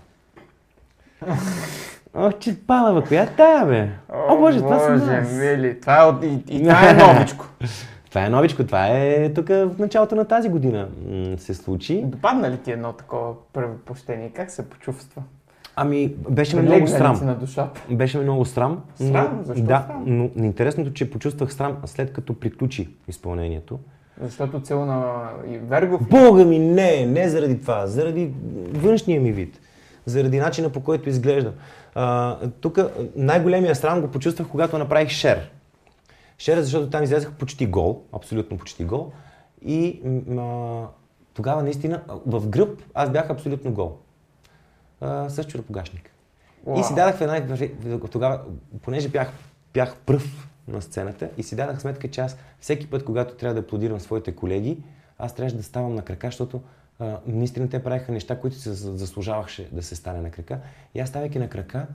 Ох, че палава, коя тая, бе? О, боже, това Боже, аз. мили, това е, от- и, и това е новичко. Това е новичко, това е тук в началото на тази година м, се случи. Допадна ли ти едно такова превъплъщение? Как се почувства? Ами, беше ми много срам. на душата? Беше ми много срам. Срам? Но, Защо да, срам? но интересното, че почувствах срам след като приключи изпълнението. Защото цел на Вергов... Бога ми, не, не заради това, заради външния ми вид, заради начина по който изглеждам. Тук най-големия срам го почувствах, когато направих шер. Шер, защото там излезах почти гол, абсолютно почти гол. И м, тогава наистина в гръб аз бях абсолютно гол. А, с чуропогашник. И си дадах в една... Тогава, понеже бях, бях пръв на сцената и си дадах сметка, че аз всеки път, когато трябва да аплодирам своите колеги, аз трябваше да ставам на крака, защото а, наистина те правиха неща, които се за- заслужаваше да се стане на крака. И аз ставайки на крака,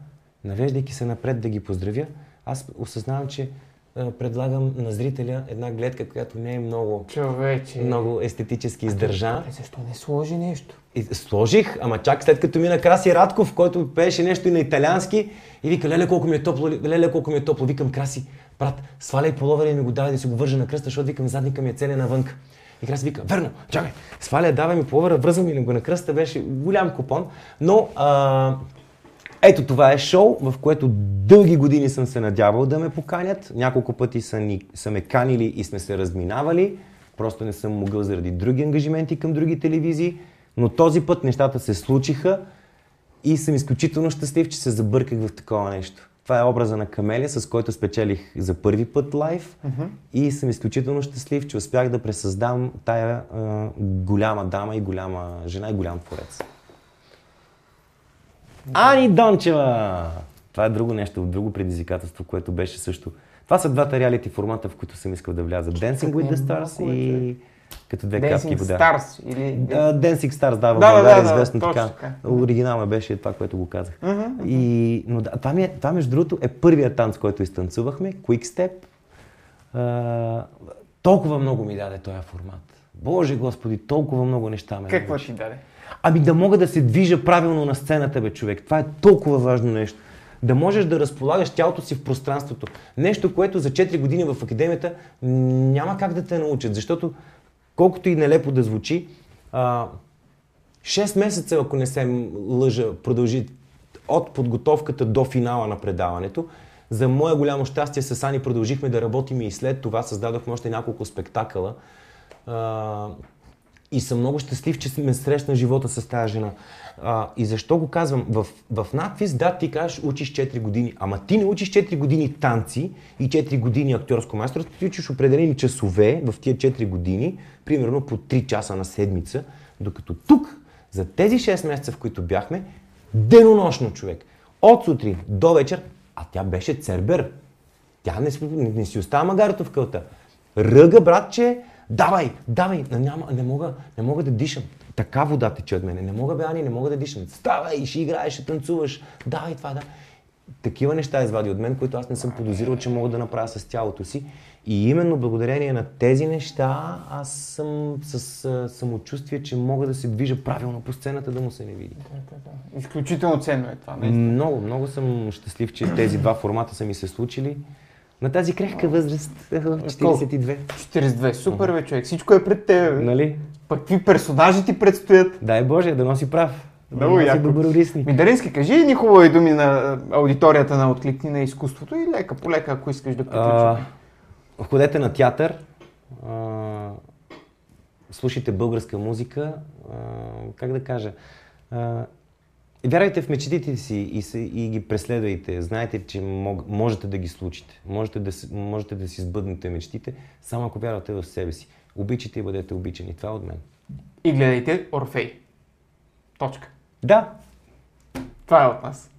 навеждайки се напред да ги поздравя, аз осъзнавам, че предлагам на зрителя една гледка, която не е много, Човече. много естетически издържана. Добре, защо не сложи нещо? И сложих, ама чак след като мина Краси Радков, който пееше нещо и на италиански и вика, леле колко ми е топло, леле колко ми е топло. Викам, Краси, брат, сваляй половера и ми го давай да си го вържа на кръста, защото викам, задника ми е целен навънка. И Краси вика, верно, чакай, сваля, давай ми половера, връзвам ми го на кръста, беше голям купон. Но а, ето това е шоу, в което дълги години съм се надявал да ме поканят. Няколко пъти са, ни, са ме канили и сме се разминавали. Просто не съм могъл заради други ангажименти към други телевизии. Но този път нещата се случиха и съм изключително щастлив, че се забърках в такова нещо. Това е образа на Камелия, с който спечелих за първи път лайв. И съм изключително щастлив, че успях да пресъздам тая а, голяма дама и голяма жена и голям творец. Ани Дончева! Това е друго нещо, друго предизвикателство, което беше също. Това са двата реалити формата, в които съм искал да вляза. Dancing with the Stars е, и като две капки Dancing вода. Stars или... Да, Dancing Stars, да, в Да, да, България да, да, известно точно така. така. Оригинално беше това, което го казах. И, но да, това, ми е, това, между другото, е първият танц, който изтанцувахме, Quick Step. А, толкова много ми даде този формат. Боже Господи, толкова много неща ме Какво ти даде? Ами да мога да се движа правилно на сцената, бе, човек. Това е толкова важно нещо. Да можеш да разполагаш тялото си в пространството. Нещо, което за 4 години в академията няма как да те научат. Защото, колкото и нелепо да звучи, а, 6 месеца, ако не се лъжа, продължи от подготовката до финала на предаването. За мое голямо щастие с Ани продължихме да работим и след това създадохме още няколко спектакъла. И съм много щастлив, че ме срещна живота с тази жена. А, и защо го казвам? В, в надпис, да, ти кажеш, учиш 4 години. Ама ти не учиш 4 години танци и 4 години актьорско майсторство, ти учиш определени часове в тия 4 години, примерно по 3 часа на седмица, докато тук, за тези 6 месеца, в които бяхме, денонощно човек, от сутрин до вечер, а тя беше цербер. Тя не, не, не си остава магарото в кълта. Ръга, братче, давай, давай, не, няма, не, мога, не мога да дишам. Така вода тече от мене. Не мога, бе, Ани, не мога да дишам. Ставай, ще играеш, ще танцуваш. Давай това, да. Такива неща извади от мен, които аз не съм подозирал, че мога да направя с тялото си. И именно благодарение на тези неща, аз съм с а, самочувствие, че мога да се движа правилно по сцената, да му се не види. Да, да, да. Изключително ценно е това. наистина. Много, много съм щастлив, че тези два формата са ми се случили. На тази крехка възраст, 42. 42. Супер, бе, човек. Всичко е пред теб. Нали? Пък какви персонажи ти предстоят? Дай Боже, да носи прав. Да Много носи яко. доброрисни. Мидарински, кажи едни хубави думи на а, аудиторията на Откликни на изкуството и лека по лека, ако искаш да приключим. ходете на театър, а, слушайте българска музика, а, как да кажа, а, вярвайте в мечтите си и, се, и ги преследвайте. Знайте, че мог, можете да ги случите. Можете да, можете да си сбъднете мечтите, само ако вярвате в себе си. Обичайте и бъдете обичани. Това е от мен. И гледайте Орфей. Точка. Да, Това е от нас.